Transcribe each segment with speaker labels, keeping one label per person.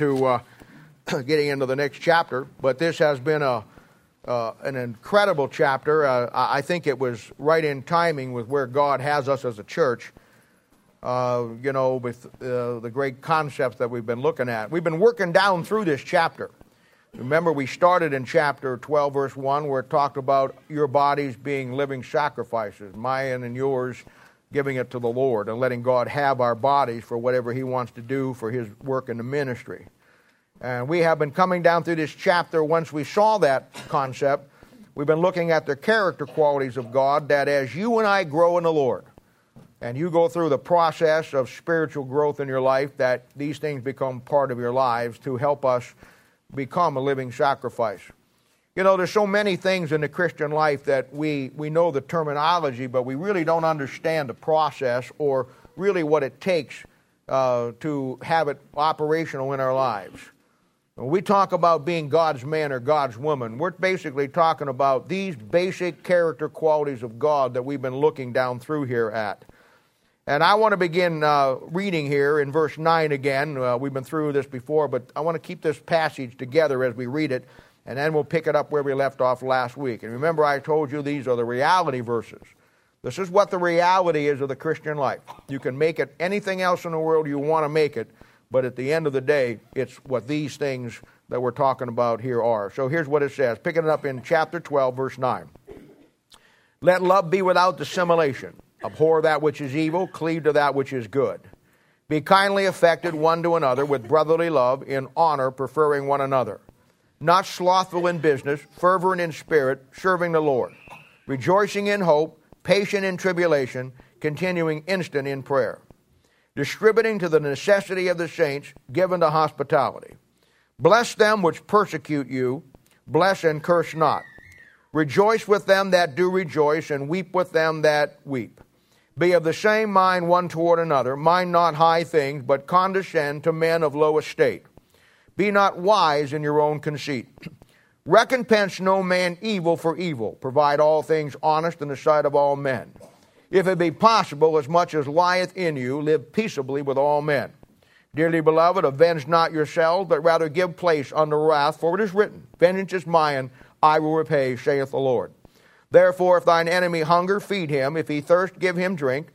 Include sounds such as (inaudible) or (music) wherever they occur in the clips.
Speaker 1: to uh, (clears throat) getting into the next chapter, but this has been a uh, an incredible chapter. Uh, I think it was right in timing with where God has us as a church. Uh, you know, with uh, the great concepts that we've been looking at. We've been working down through this chapter. Remember, we started in chapter 12, verse 1, where it talked about your bodies being living sacrifices, mine and yours giving it to the Lord and letting God have our bodies for whatever He wants to do for His work in the ministry. And we have been coming down through this chapter once we saw that concept. We've been looking at the character qualities of God that as you and I grow in the Lord, and you go through the process of spiritual growth in your life, that these things become part of your lives to help us become a living sacrifice. You know, there's so many things in the Christian life that we, we know the terminology, but we really don't understand the process or really what it takes uh, to have it operational in our lives. When we talk about being God's man or God's woman, we're basically talking about these basic character qualities of God that we've been looking down through here at. And I want to begin uh, reading here in verse 9 again. Uh, we've been through this before, but I want to keep this passage together as we read it and then we'll pick it up where we left off last week. And remember, I told you these are the reality verses. This is what the reality is of the Christian life. You can make it anything else in the world you want to make it, but at the end of the day, it's what these things that we're talking about here are. So here's what it says, picking it up in chapter 12, verse 9. Let love be without dissimulation. Abhor that which is evil, cleave to that which is good. Be kindly affected one to another with brotherly love, in honor, preferring one another not slothful in business, fervent in spirit, serving the Lord, rejoicing in hope, patient in tribulation, continuing instant in prayer, distributing to the necessity of the saints, given to hospitality. Bless them which persecute you, bless and curse not. Rejoice with them that do rejoice, and weep with them that weep. Be of the same mind one toward another, mind not high things, but condescend to men of low estate. Be not wise in your own conceit. (clears throat) Recompense no man evil for evil. Provide all things honest in the sight of all men. If it be possible, as much as lieth in you, live peaceably with all men. Dearly beloved, avenge not yourselves, but rather give place unto wrath, for it is written, Vengeance is mine, I will repay, saith the Lord. Therefore, if thine enemy hunger, feed him. If he thirst, give him drink.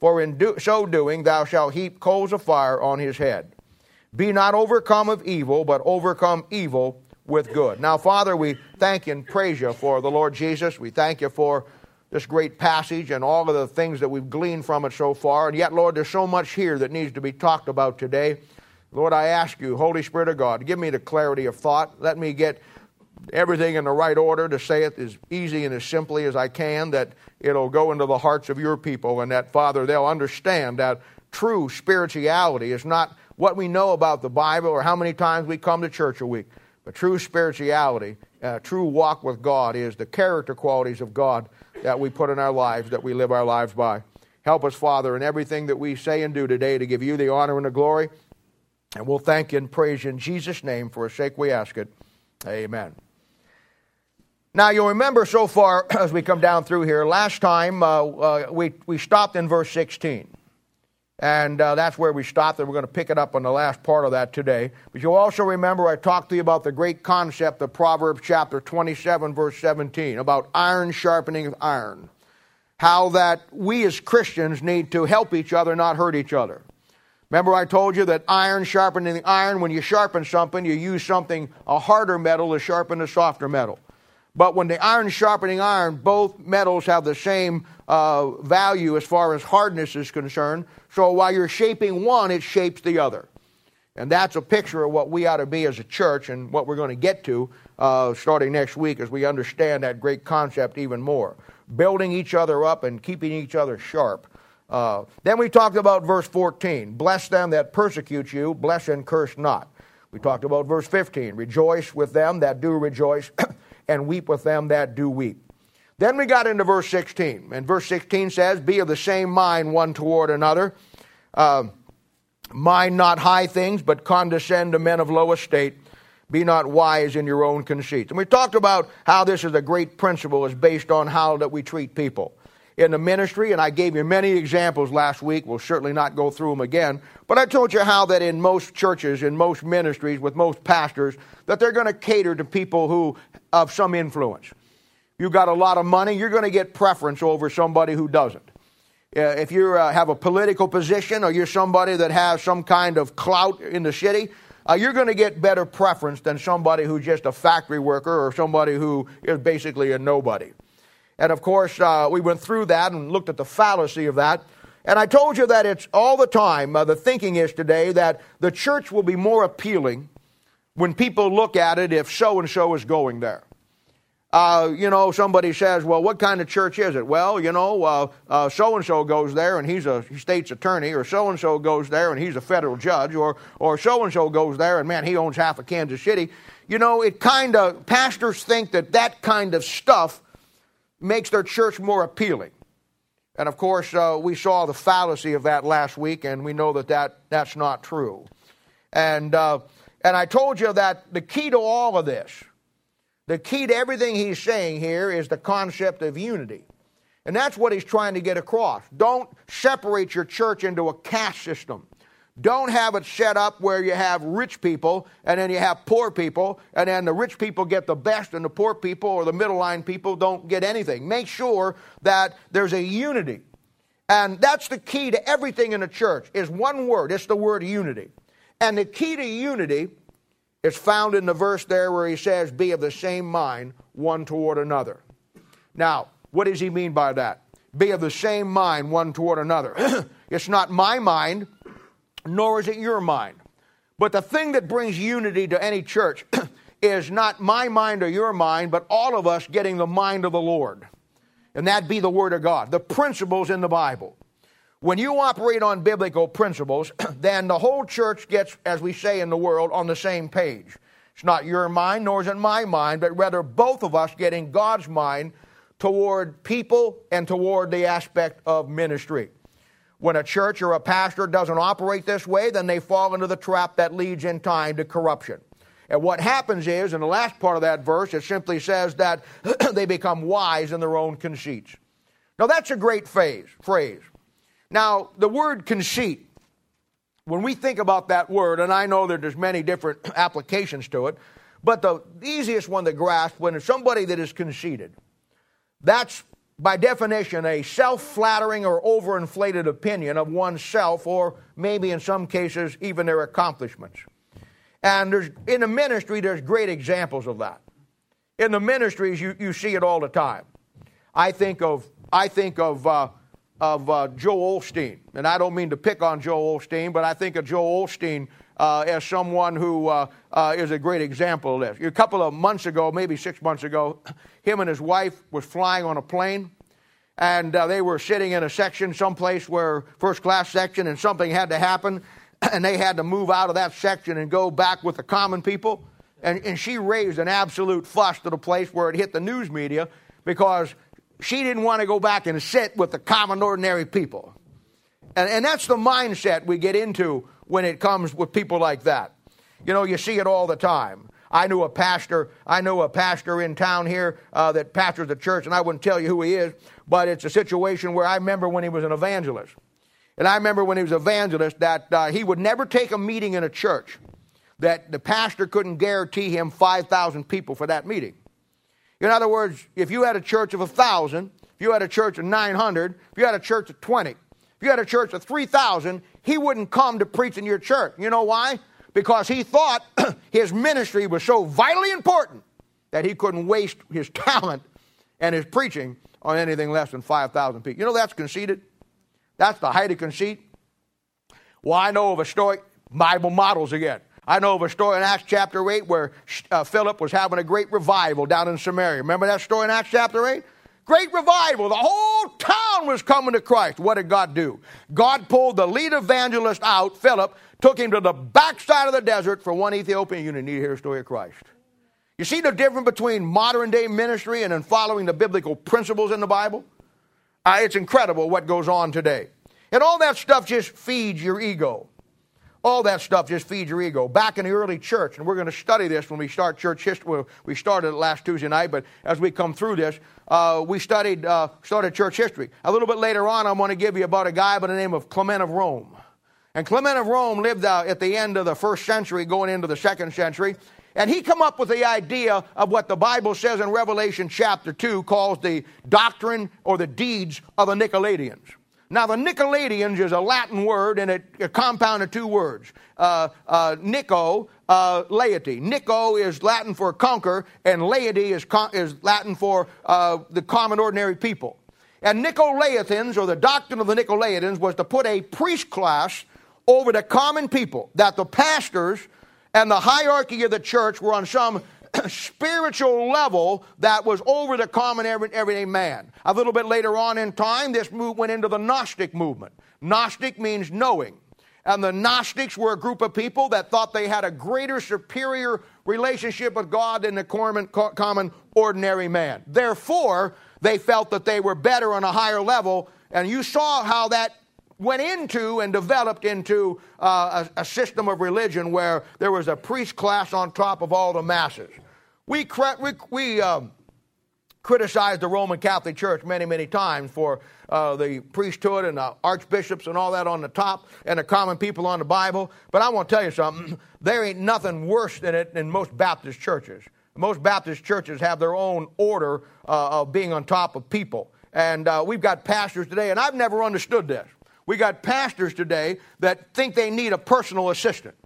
Speaker 1: For in do- so doing, thou shalt heap coals of fire on his head. Be not overcome of evil, but overcome evil with good. Now, Father, we thank and praise you for the Lord Jesus. We thank you for this great passage and all of the things that we've gleaned from it so far. And yet, Lord, there's so much here that needs to be talked about today. Lord, I ask you, Holy Spirit of God, give me the clarity of thought. Let me get everything in the right order to say it as easy and as simply as I can, that it'll go into the hearts of your people, and that, Father, they'll understand that true spirituality is not what we know about the Bible or how many times we come to church a week. But true spirituality, uh, true walk with God is the character qualities of God that we put in our lives, that we live our lives by. Help us, Father, in everything that we say and do today to give you the honor and the glory. And we'll thank you and praise you in Jesus' name. For a sake we ask it. Amen. Now, you'll remember so far (clears throat) as we come down through here, last time uh, uh, we, we stopped in verse 16. And uh, that's where we stopped, and we're going to pick it up on the last part of that today. But you'll also remember I talked to you about the great concept of Proverbs chapter 27, verse 17, about iron sharpening iron. How that we as Christians need to help each other, not hurt each other. Remember, I told you that iron sharpening iron, when you sharpen something, you use something, a harder metal, to sharpen a softer metal. But when the iron sharpening iron, both metals have the same uh, value as far as hardness is concerned. So while you're shaping one, it shapes the other. And that's a picture of what we ought to be as a church and what we're going to get to uh, starting next week as we understand that great concept even more. Building each other up and keeping each other sharp. Uh, then we talked about verse 14 Bless them that persecute you, bless and curse not. We talked about verse 15 Rejoice with them that do rejoice, (clears throat) and weep with them that do weep. Then we got into verse 16, and verse 16 says, Be of the same mind one toward another. Uh, mind not high things, but condescend to men of low estate. Be not wise in your own conceits. And we talked about how this is a great principle, is based on how that we treat people. In the ministry, and I gave you many examples last week. We'll certainly not go through them again. But I told you how that in most churches, in most ministries, with most pastors, that they're going to cater to people who have some influence. You got a lot of money, you're going to get preference over somebody who doesn't. If you uh, have a political position or you're somebody that has some kind of clout in the city, uh, you're going to get better preference than somebody who's just a factory worker or somebody who is basically a nobody. And of course, uh, we went through that and looked at the fallacy of that. And I told you that it's all the time, uh, the thinking is today that the church will be more appealing when people look at it if so and so is going there. Uh, you know, somebody says, well, what kind of church is it? Well, you know, so and so goes there and he's a state's attorney, or so and so goes there and he's a federal judge, or or so and so goes there and man, he owns half of Kansas City. You know, it kind of, pastors think that that kind of stuff makes their church more appealing. And of course, uh, we saw the fallacy of that last week, and we know that, that that's not true. And, uh, and I told you that the key to all of this, the key to everything he's saying here is the concept of unity. And that's what he's trying to get across. Don't separate your church into a caste system. Don't have it set up where you have rich people and then you have poor people, and then the rich people get the best and the poor people or the middle line people don't get anything. Make sure that there's a unity. And that's the key to everything in the church is one word. It's the word unity. And the key to unity is found in the verse there where he says, Be of the same mind one toward another. Now, what does he mean by that? Be of the same mind one toward another. (clears throat) it's not my mind nor is it your mind. But the thing that brings unity to any church (clears throat) is not my mind or your mind, but all of us getting the mind of the Lord. And that be the Word of God, the principles in the Bible. When you operate on biblical principles, (clears throat) then the whole church gets, as we say in the world, on the same page. It's not your mind, nor is it my mind, but rather both of us getting God's mind toward people and toward the aspect of ministry. When a church or a pastor doesn't operate this way, then they fall into the trap that leads in time to corruption. And what happens is, in the last part of that verse, it simply says that (clears throat) they become wise in their own conceits. Now, that's a great phrase. phrase. Now, the word conceit, when we think about that word, and I know that there's many different (clears throat) applications to it, but the easiest one to grasp when it's somebody that is conceited, that's by definition, a self flattering or overinflated opinion of oneself, or maybe in some cases, even their accomplishments. And there's, in the ministry, there's great examples of that. In the ministries, you, you see it all the time. I think of, I think of, uh, of uh, Joel Osteen, and I don't mean to pick on Joe Osteen, but I think of Joe Osteen uh, as someone who uh, uh, is a great example of this. A couple of months ago, maybe six months ago, (clears throat) him and his wife was flying on a plane, and uh, they were sitting in a section someplace where first class section, and something had to happen, (clears throat) and they had to move out of that section and go back with the common people. And, and she raised an absolute fuss to the place where it hit the news media because she didn't want to go back and sit with the common, ordinary people. And, and that's the mindset we get into when it comes with people like that. You know, you see it all the time. I knew a pastor. I knew a pastor in town here uh, that pastors a church, and I wouldn't tell you who he is, but it's a situation where I remember when he was an evangelist, and I remember when he was an evangelist that uh, he would never take a meeting in a church that the pastor couldn't guarantee him five thousand people for that meeting. In other words, if you had a church of a thousand, if you had a church of nine hundred, if you had a church of twenty, if you had a church of 3,000, he wouldn't come to preach in your church. You know why? Because he thought (clears throat) his ministry was so vitally important that he couldn't waste his (laughs) talent and his preaching on anything less than 5,000 people. You know that's conceited? That's the height of conceit. Well, I know of a story, Bible models again. I know of a story in Acts chapter 8 where uh, Philip was having a great revival down in Samaria. Remember that story in Acts chapter 8? Great revival. The whole town was coming to Christ. What did God do? God pulled the lead evangelist out, Philip, took him to the backside of the desert for one Ethiopian. You need to hear the story of Christ. You see the difference between modern day ministry and then following the biblical principles in the Bible? Uh, it's incredible what goes on today. And all that stuff just feeds your ego. All that stuff just feeds your ego. Back in the early church, and we're going to study this when we start church history. We started it last Tuesday night, but as we come through this, uh, we studied uh, started church history. A little bit later on, I'm going to give you about a guy by the name of Clement of Rome. And Clement of Rome lived at the end of the first century, going into the second century. And he come up with the idea of what the Bible says in Revelation chapter 2 calls the doctrine or the deeds of the Nicolaitans. Now, the Nicolaitans is a Latin word and it, a compound of two words. Uh, uh, Nico, uh, laity. Nico is Latin for conquer, and laity is, con- is Latin for uh, the common ordinary people. And Nicolaitans, or the doctrine of the Nicolaitans, was to put a priest class over the common people, that the pastors and the hierarchy of the church were on some spiritual level that was over the common everyday man. A little bit later on in time, this move went into the Gnostic movement. Gnostic means knowing. And the Gnostics were a group of people that thought they had a greater, superior relationship with God than the common, ordinary man. Therefore, they felt that they were better on a higher level. And you saw how that went into and developed into uh, a, a, system of religion where there was a priest class on top of all the masses. We, we, we um, criticized the Roman Catholic Church many, many times for uh, the priesthood and the archbishops and all that on the top and the common people on the Bible. But I want to tell you something. (clears throat) There ain't nothing worse than it in most Baptist churches. Most Baptist churches have their own order uh, of being on top of people. And uh, we've got pastors today, and I've never understood this. We got pastors today that think they need a personal assistant.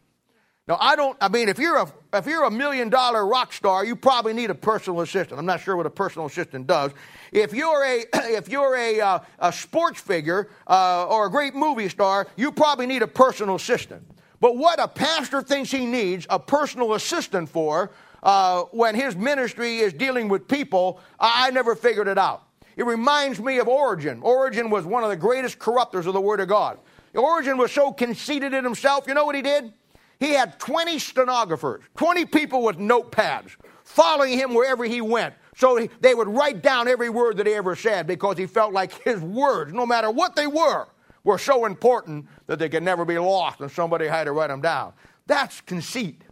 Speaker 1: Now, I don't, I mean, if you're a, if you're a million dollar rock star, you probably need a personal assistant. I'm not sure what a personal assistant does. If you're a, (clears throat) if you're a, uh, a sports figure uh, or a great movie star, you probably need a personal assistant. But what a pastor thinks he needs a personal assistant for uh, when his ministry is dealing with people, I, never figured it out. It reminds me of Origen. Origen was one of the greatest corruptors of the Word of God. Origen was so conceited in himself, you know what he did? He had 20 stenographers, 20 people with notepads following him wherever he went. So they would write down every word that he ever said because he felt like (laughs) his words, no matter what they were, were so important that they could never be lost and somebody had to write them down. That's conceit.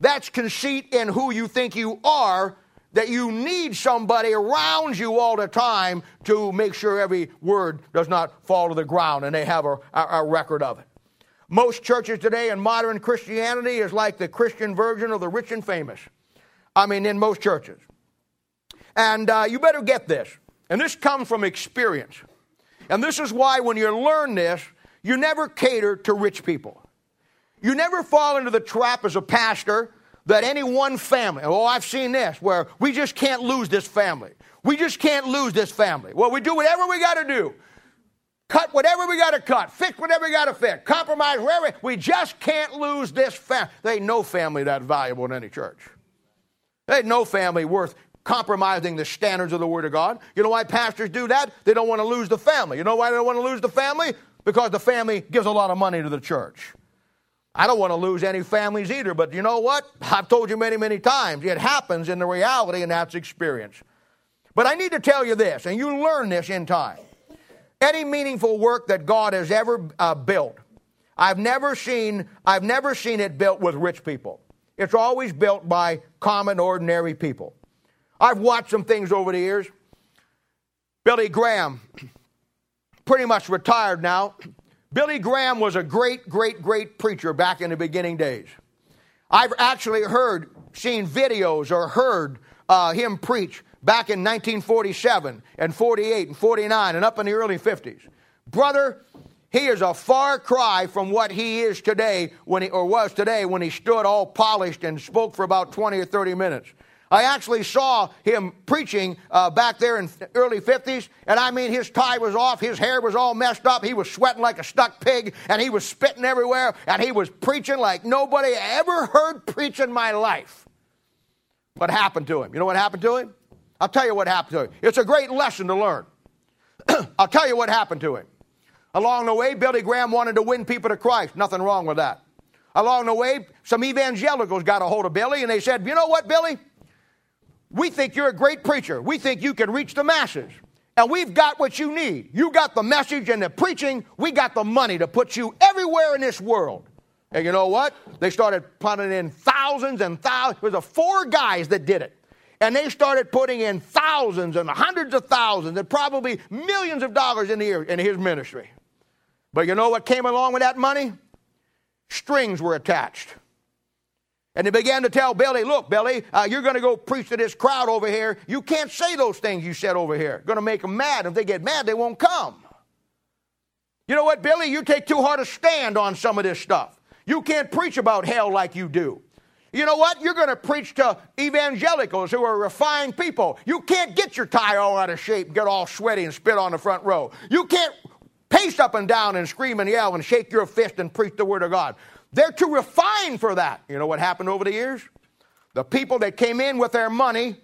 Speaker 1: That's conceit in who you think you are that you need somebody around you all the time to make sure every word does not fall to the ground and they have a, a, a record of it. Most churches today in modern Christianity is like the Christian version of the rich and famous. I mean, in most churches. And uh, you better get this. And this comes from experience. And this is why when you learn this, you never cater to rich people. You never fall into the trap as a pastor that any one family, oh, I've seen this, where we just can't lose this family. We just can't lose this family. Well, we do whatever we got to do. Cut whatever we got to cut. Fix whatever we got to fix. Compromise wherever. We just can't lose this family. There ain't no family that valuable in any church. There ain't no family worth compromising the standards of the Word of God. You know why pastors do that? They don't want to lose the family. You know why they don't want to lose the family? Because the family gives a lot of money to the church. I don't want to lose any families either, but you know what? I've told you many, many times. It happens in the reality, and that's experience. But I need to tell you this, and you learn this in time. Any meaningful work that God has ever uh, built, I've never seen, I've never seen it built with rich people. It's always built by common, ordinary people. I've watched some things over the years. Billy Graham, (clears throat) pretty much retired now, Billy Graham was a great, great, great preacher back in the beginning days. I've actually heard, seen videos or heard uh, him preach back in 1947 and 48 and 49 and up in the early 50s. Brother, he is a far cry from what he is today when he, or was today when he stood all polished and spoke for about 20 or 30 minutes. I actually saw him preaching uh, back there in the early 50s, and I mean, his tie was off, his hair was all messed up, he was sweating like a stuck pig, and he was spitting everywhere, and he was preaching like nobody ever heard preach in my life. What happened to him? You know what happened to him? I'll tell you what happened to him. It's a great lesson to learn. (clears throat) I'll tell you what happened to him. Along the way, Billy Graham wanted to win people to Christ. Nothing wrong with that. Along the way, some evangelicals got a hold of Billy and they said, You know what, Billy? We think you're a great preacher. We think you can reach the masses. And we've got what you need. You got the message and the preaching. We got the money to put you everywhere in this world. And you know what? They started putting in thousands and thousands. It was four guys that did it. And they started putting in thousands and hundreds of thousands and probably millions of dollars in, the, in his ministry. But you know what came along with that money? Strings were attached. And they began to tell Billy, look, Billy, uh, you're going to go preach to this crowd over here. You can't say those things you said over here. Going to make them mad. If they get mad, they won't come. You know what, Billy? You take too hard a stand on some of this stuff. You can't preach about hell like you do. You know what? You're going to preach to evangelicals who are refined people. You can't get your tie all out of shape, get all sweaty, and spit on the front row. You can't pace up and down and scream and yell and shake your fist and preach the Word of God. They're too refined for that. You know what happened over the years? The people that came in with their money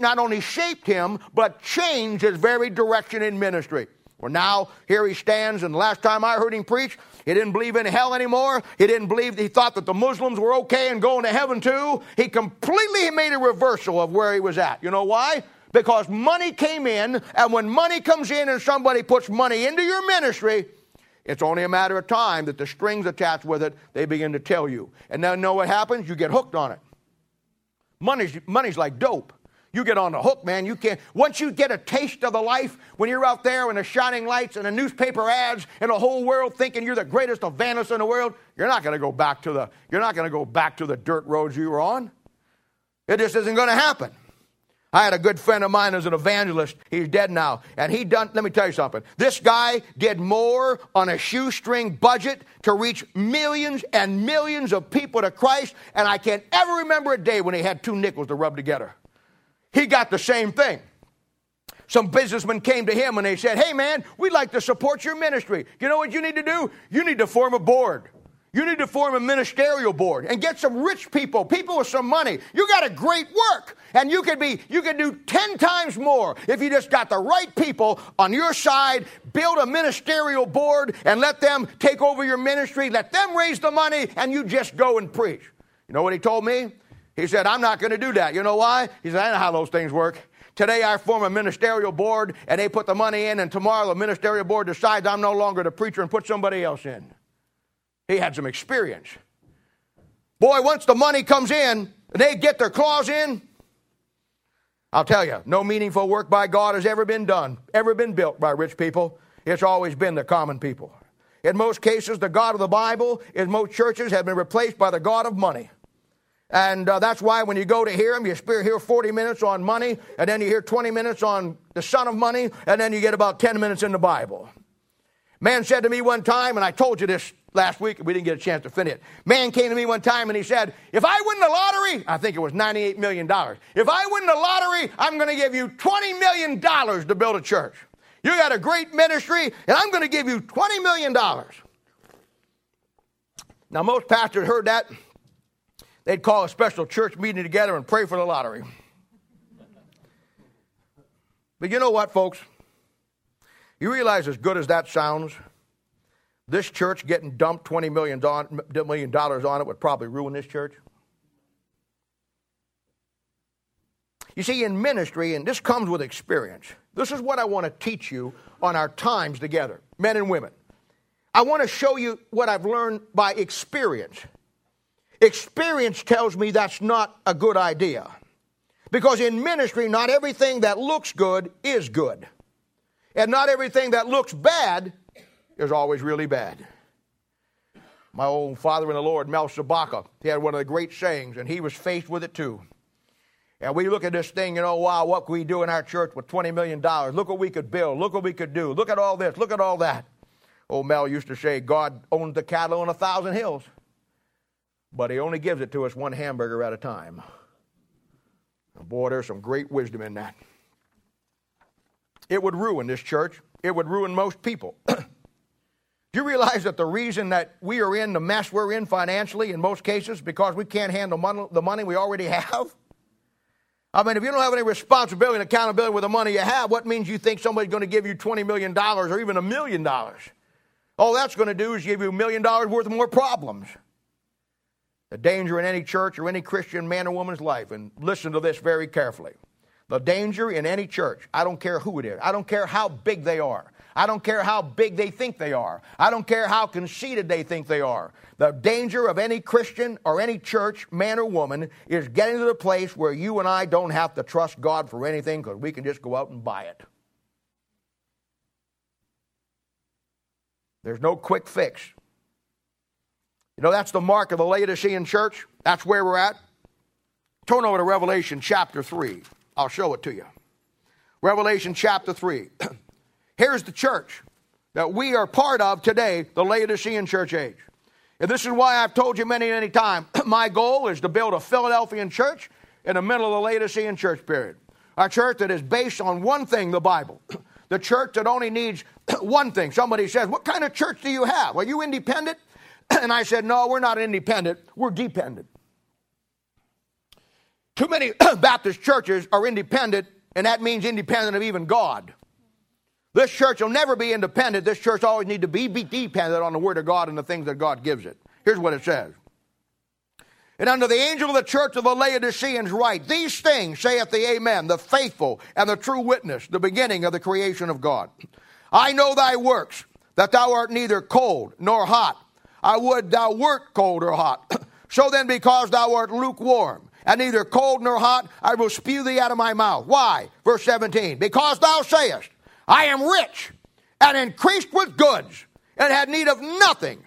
Speaker 1: not only shaped him, but changed his very direction in ministry. Well, now here he stands, and the last time I heard him preach, he didn't believe in hell anymore. He didn't believe, he thought that the Muslims were okay and going to heaven too. He completely made a reversal of where he was at. You know why? Because money came in, and when money comes in and somebody puts money into your ministry, it's only a matter of time that the strings attached with it, they begin to tell you. And then know what happens? You get hooked on it. Money's, money's like dope. You get on the hook, man. You can't. Once you get a taste of the life, when you're out there in the shining lights and the newspaper ads and the whole world thinking you're the greatest evangelist in the world, you're not going to go back to the. You're not going to go back to the dirt roads you were on. It just isn't going to happen. I had a good friend of mine as an evangelist. He's dead now. And he done, let me tell you something. This guy did more on a shoestring budget to reach millions and millions of people to Christ. And I can't ever remember a day when he had two nickels to rub together. He got the same thing. Some businessmen came to him and they said, Hey man, we'd like to support your ministry. You know what you need to do? You need to form a board. You need to form a ministerial board and get some rich people, people with some money. You got a great work, and you could be you could do 10 times more if you just got the right people on your side, build a ministerial board and let them take over your ministry, let them raise the money and you just go and preach. You know what he told me? He said, I'm not going to do that. You know why? He said, I know how those things work. Today I form a ministerial board and they put the money in, and tomorrow the ministerial board decides I'm no longer the preacher and put somebody else in. He had some experience. Boy, once the money comes in and they get their claws in, I'll tell you, no meaningful work by God has ever been done, ever been built by rich people. It's always been the common people. In most cases, the God of the Bible in most churches have been replaced by the God of money. And uh, that's why when you go to hear him, you hear 40 minutes on money, and then you hear 20 minutes on the son of money, and then you get about 10 minutes in the Bible. Man said to me one time, and I told you this last week, we didn't get a chance to finish it. Man came to me one time and he said, If I win the lottery, I think it was $98 million. If I win the lottery, I'm going to give you $20 million to build a church. You got a great ministry, and I'm going to give you $20 million. Now, most pastors heard that they'd call a special church meeting together and pray for the lottery. But you know what, folks? You realize, as good as that sounds, this church getting dumped $20 million, on it would probably ruin this church. You see, in ministry, and this comes with experience, this is what I want to teach you on our times together, men and women. I want to show you what I've learned by experience. Experience tells me that's not a good idea. Because in ministry, not everything that looks good is good. And not everything that looks bad is always really bad. My old father in the Lord, Mel Sabaka, he had one of the great sayings, and he was faced with it too. And we look at this thing, you know, wow, what we do in our church with $20 million? Look what we could build. Look what we could do. Look at all this. Look at all that. Old Mel used to say, God owns the cattle on a thousand hills but he only gives it to us one hamburger at a time. Boy, there's some great wisdom in that. It would ruin this church. It would ruin most people. (clears throat) Do you realize that the reason that we are in the mess we're in financially in most cases because we can't handle money, the money we already have? I mean, if you don't have any responsibility and accountability with the money you have, what means you think somebody's going to give you $20 million or even a million dollars? All that's going to do is give you a million dollars worth of more problems. The danger in any church or any Christian man or woman's life, and listen to this very carefully. The danger in any church, I don't care who it is, I don't care how big they are, I don't care how big they think they are. I don't care how conceited they think they are. The danger of any Christian or any church, man or woman, is getting to the place where you and I don't have to trust God for anything because we can just go out and buy it. There's no quick fix. You know, that's the mark of the Laodicean church. That's where we're at. Turn over to Revelation chapter 3. I'll show it to you. Revelation chapter 3. (clears throat) Here's the church that we are part of today, the Laodicean church age. And this is why I've told you many, many times (clears throat) my goal is to build a Philadelphian church in the middle of the Laodicean church period. A church that is based on one thing, the Bible. (clears throat) The church that only needs one thing. Somebody says, What kind of church do you have? Are you independent? (clears throat) And I said, No, we're not independent, we're dependent. Too many (clears throat) Baptist churches are independent, and that means independent of even God. This church will never be independent. This church always need to be, be dependent on the Word of God and the things that God gives it. Here's what it says. And under the angel of the church of the Laodiceans write, These things saith the Amen, the faithful and the true witness, the beginning of the creation of God. I know thy works, that thou art neither cold nor hot. I would thou wert cold or hot. (clears throat) so then, because thou art lukewarm, and neither cold nor hot, I will spew thee out of my mouth. Why? Verse 17. Because thou sayest, I am rich, and increased with goods, and had need of nothing,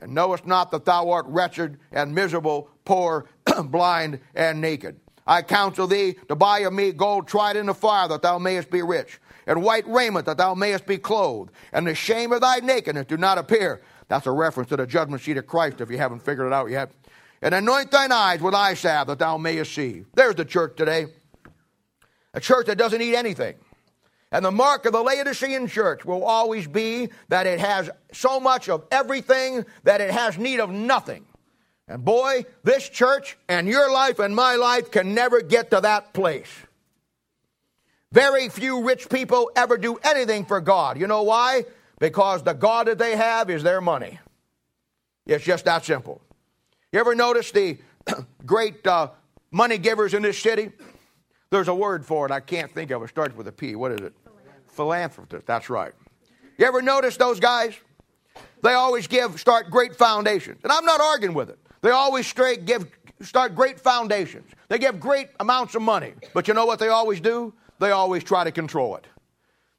Speaker 1: and knowest not that thou art wretched and miserable, poor, (clears throat) blind, and naked. I counsel thee to buy of me gold tried in the fire, that thou mayest be rich, and white raiment, that thou mayest be clothed, and the shame of thy nakedness do not appear. That's a reference to the judgment seat of Christ, if you haven't figured it out yet. And anoint thine eyes with eye salve, that thou mayest see. There's the church today. A church that doesn't eat anything. And the mark of the Laodicean church will always be that it has so much of everything that it has need of nothing. And boy, this church and your life and my life can never get to that place. Very few rich people ever do anything for God. You know why? Because the God that they have is their money. It's just that simple. You ever notice the (clears throat) great uh, money givers in this city? There's a word for it I can't think of. It starts with a P. What is it? Philanthropist. That's right. You ever notice those guys? They always give, start great foundations. And I'm not arguing with it. They always straight give, start great foundations. They give great amounts of money. But you know what they always do? They always try to control it.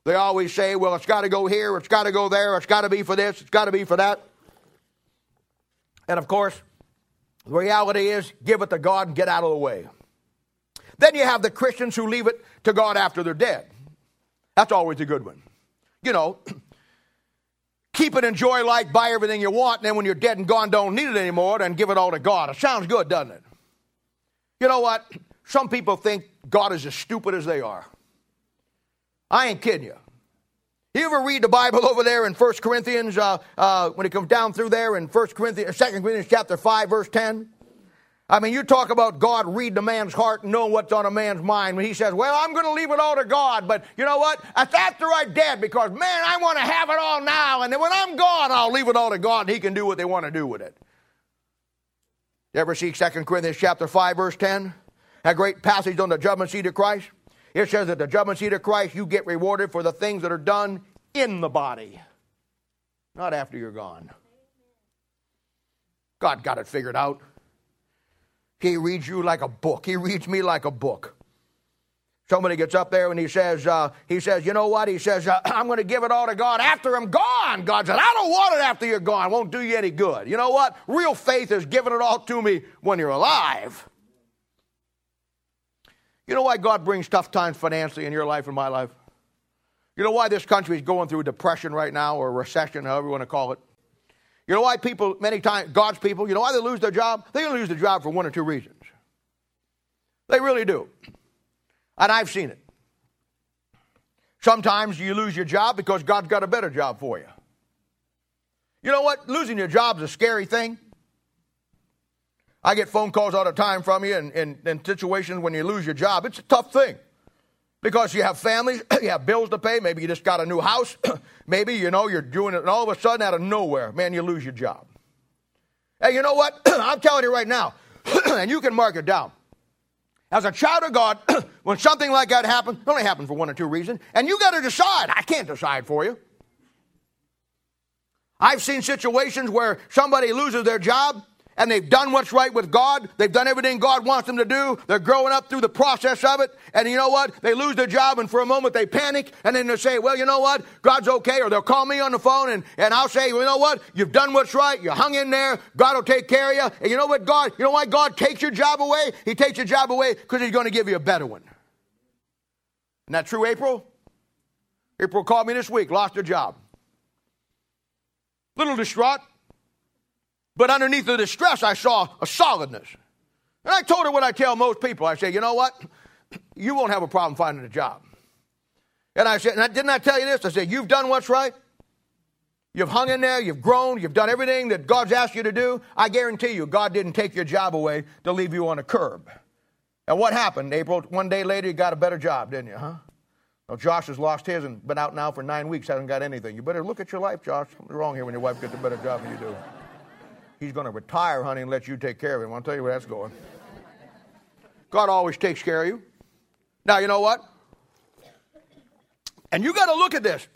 Speaker 1: They always say, well, it's got to go here, it's got to go there, it's got to be for this, it's got to be for that. And of course, the reality is, give it to God and get out of the way. Then you have the Christians who leave it to God after they're dead. That's always a good one. You know, (clears throat) keep it, enjoy life, buy everything you want, and then when you're dead and gone, don't need it anymore, then give it all to God. It sounds good, doesn't it? You know what? Some people think God is as stupid as they are. I ain't kidding you. You ever read the Bible over there in 1 Corinthians, uh, uh, when it comes down through there in 1 Corinthians, 2 Corinthians chapter 5, verse 10? I mean, you talk about God reading a man's heart and knowing what's on a man's mind when he says, Well, I'm going to leave it all to God, but you know what? That's after I'm dead because, man, I want to have it all now, and then when I'm gone, I'll leave it all to God and he can do what they want to do with it. You ever see 2 Corinthians chapter 5, verse 10? A great passage on the judgment seat of Christ. It says that the judgment seat of Christ, you get rewarded for the things that are done in the body, not after you're gone. God got it figured out. He reads you like a book. He reads me like a book. Somebody gets up there and he says, uh, he says, you know what? He says, uh, (clears throat) I'm going to give it all to God after I'm gone. God said, I don't want it after you're gone. Won't do you any good. You know what? Real faith is giving it all to me when you're alive. You know why God brings tough times financially in your life and my life? You know why this country is going through depression right now or recession, however you want to call it? You know why people, many times, God's people, you know why they lose their job? They lose their job for one or two reasons. They really do. And I've seen it. Sometimes you lose your job because God's got a better job for you. You know what? Losing your job is a scary thing. I get phone calls all the time from you in, in, in situations when you lose your job. It's a tough thing because you have families, (coughs) you have bills to pay. Maybe you just got a new house. (coughs) Maybe, you know, you're doing it, and all of a sudden, out of nowhere, man, you lose your job. Hey, you know what? (coughs) I'm telling you right now, and you can mark it down. As a child of God, when something like that happens, it only happens for one or two reasons, and you got to decide. I can't decide for you. I've seen situations where somebody loses their job and they've done what's right with God. They've done everything God wants them to do. They're growing up through the process of it. And you know what? They lose their job and for a moment they panic and then they say, well, you know what? God's okay. Or they'll call me on the phone and, and I'll say, well, you know what? You've done what's right. You hung in there. God will take care of you. And you know what God, you know why God takes your job away? He takes your job away because he's going to give you a better one. Isn't that true, April? April called me this week, lost her job. Little distraught. But underneath the distress, I saw a solidness. And I told her what I tell most people. I say, you know what? (clears throat) You won't have a problem finding a job. And I said, and I, didn't I tell you this? I said, you've done what's right. You've hung in there, you've grown, you've done everything that God's asked you to do. I guarantee you, God didn't take your job away to leave you on a curb. And what happened, April? One day later, you got a better job, didn't you, huh? Well, Josh has lost his and been out now for nine weeks, hasn't got anything. You better look at your life, Josh. Something's wrong here when your wife gets a better job than you do. He's going to retire, honey, and let you take care of him. I'll tell you where that's going. God always takes care of you. Now, you know what? And you got to look at this.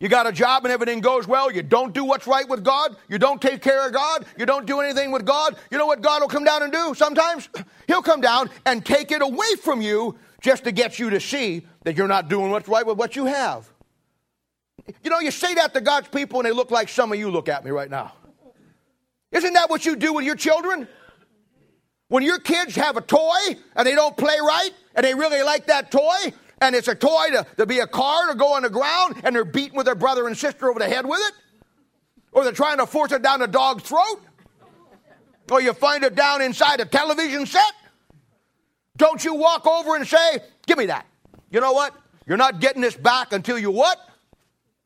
Speaker 1: You got a job and everything goes well. You don't do what's right with God. You don't take care of God. You don't do anything with God. You know what God will come down and do sometimes? (clears throat) He'll come down and take it away from you just to get you to see that you're not doing what's right with what you have. You know, you say that to God's people and they look like some of you look at me right now. Isn't that what you do with your children? When your kids have a toy and they don't play right and they really like that toy, and it's a toy to, to be a car to go on the ground and they're beating with their brother and sister over the head with it, or they're trying to force it down a dog's throat, or you find it down inside a television set, don't you walk over and say, Give me that. You know what? You're not getting this back until you what?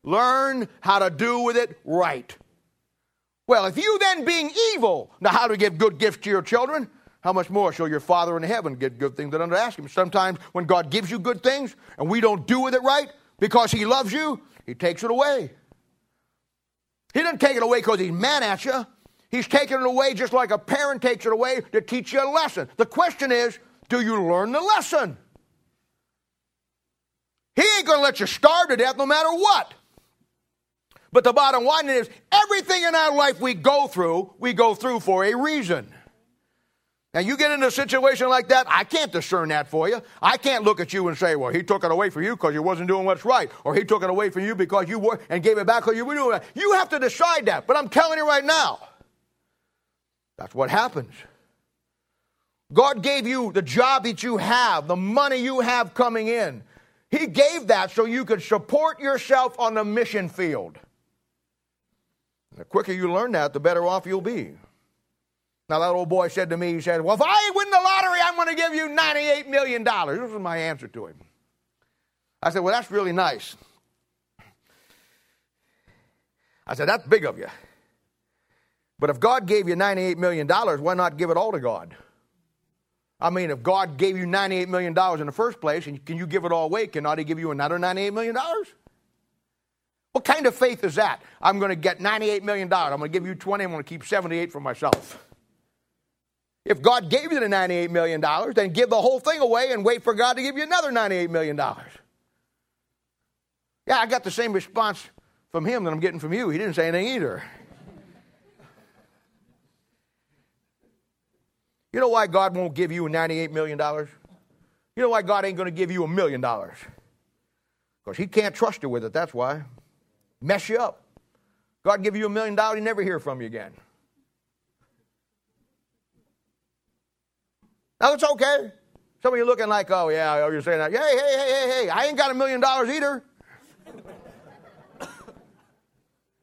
Speaker 1: Learn how to do with it right. Well, if you then, being evil, know how do to give good gifts to your children, how much more shall your Father in heaven give good things that under ask Him? Sometimes when God gives you good things and we don't do with it right because He loves you, He takes it away. He doesn't take it away because He's mad at you. He's taking it away just like a parent takes it away to teach you a lesson. The question is, do you learn the lesson? He ain't going to let you starve to death no matter what. But the bottom line is everything in our life we go through, we go through for a reason. Now, you get into a situation like that, I can't discern that for you. I can't look at you and say, well, he took it away from you because you wasn't doing what's right, or he took it away from you because you were and gave it back because you were doing that. You have to decide that. But I'm telling you right now, that's what happens. God gave you the job that you have, the money you have coming in. He gave that so you could support yourself on the mission field. The quicker you learn that, the better off you'll be. Now, that old boy said to me, he said, Well, if I win the lottery, I'm going to give you $98 million. This was my answer to him. I said, Well, that's really nice. I said, That's big of you. But if God gave you $98 million, why not give it all to God? I mean, if God gave you $98 million in the first place, and can you give it all away? Cannot He give you another $98 million? What kind of faith is that? I'm going to get $98 million. I'm going to give you 20. I'm going to keep 78 for myself. If God gave you the $98 million, then give the whole thing away and wait for God to give you another $98 million. Yeah, I got the same response from him that I'm getting from you. He didn't say anything either. You know why God won't give you $98 million? You know why God ain't going to give you a million dollars? Because He can't trust you with it, that's why mess you up. God give you a million dollars, he never hear from you again. Now it's okay. Some of you looking like, oh yeah, oh, you're saying that. Hey, hey, hey, hey, hey, I ain't got a million dollars either. (laughs)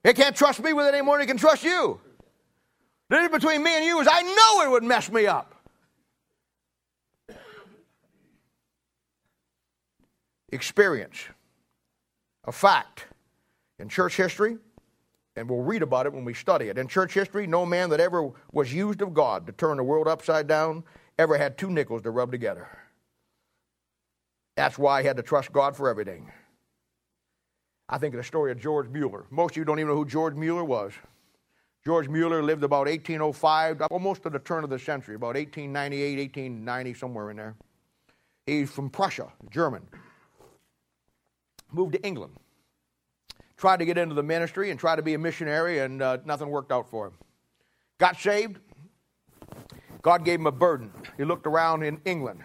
Speaker 1: He can't trust me with it anymore than he can trust you. The difference between me and you is I know it would mess me up. Experience, a fact. In church history, and we'll read about it when we study it. In church history, no man that ever was used of God to turn the world upside down ever had two nickels to rub together. That's why he had to trust God for everything. I think of the story of George Mueller. Most of you don't even know who George Mueller was. George Mueller lived about 1805, almost to the turn of the century, about 1898, 1890, somewhere in there. He's from Prussia, German. Moved to England tried to get into the ministry and tried to be a missionary, and uh, nothing worked out for him. Got saved. God gave him a burden. He looked around in England,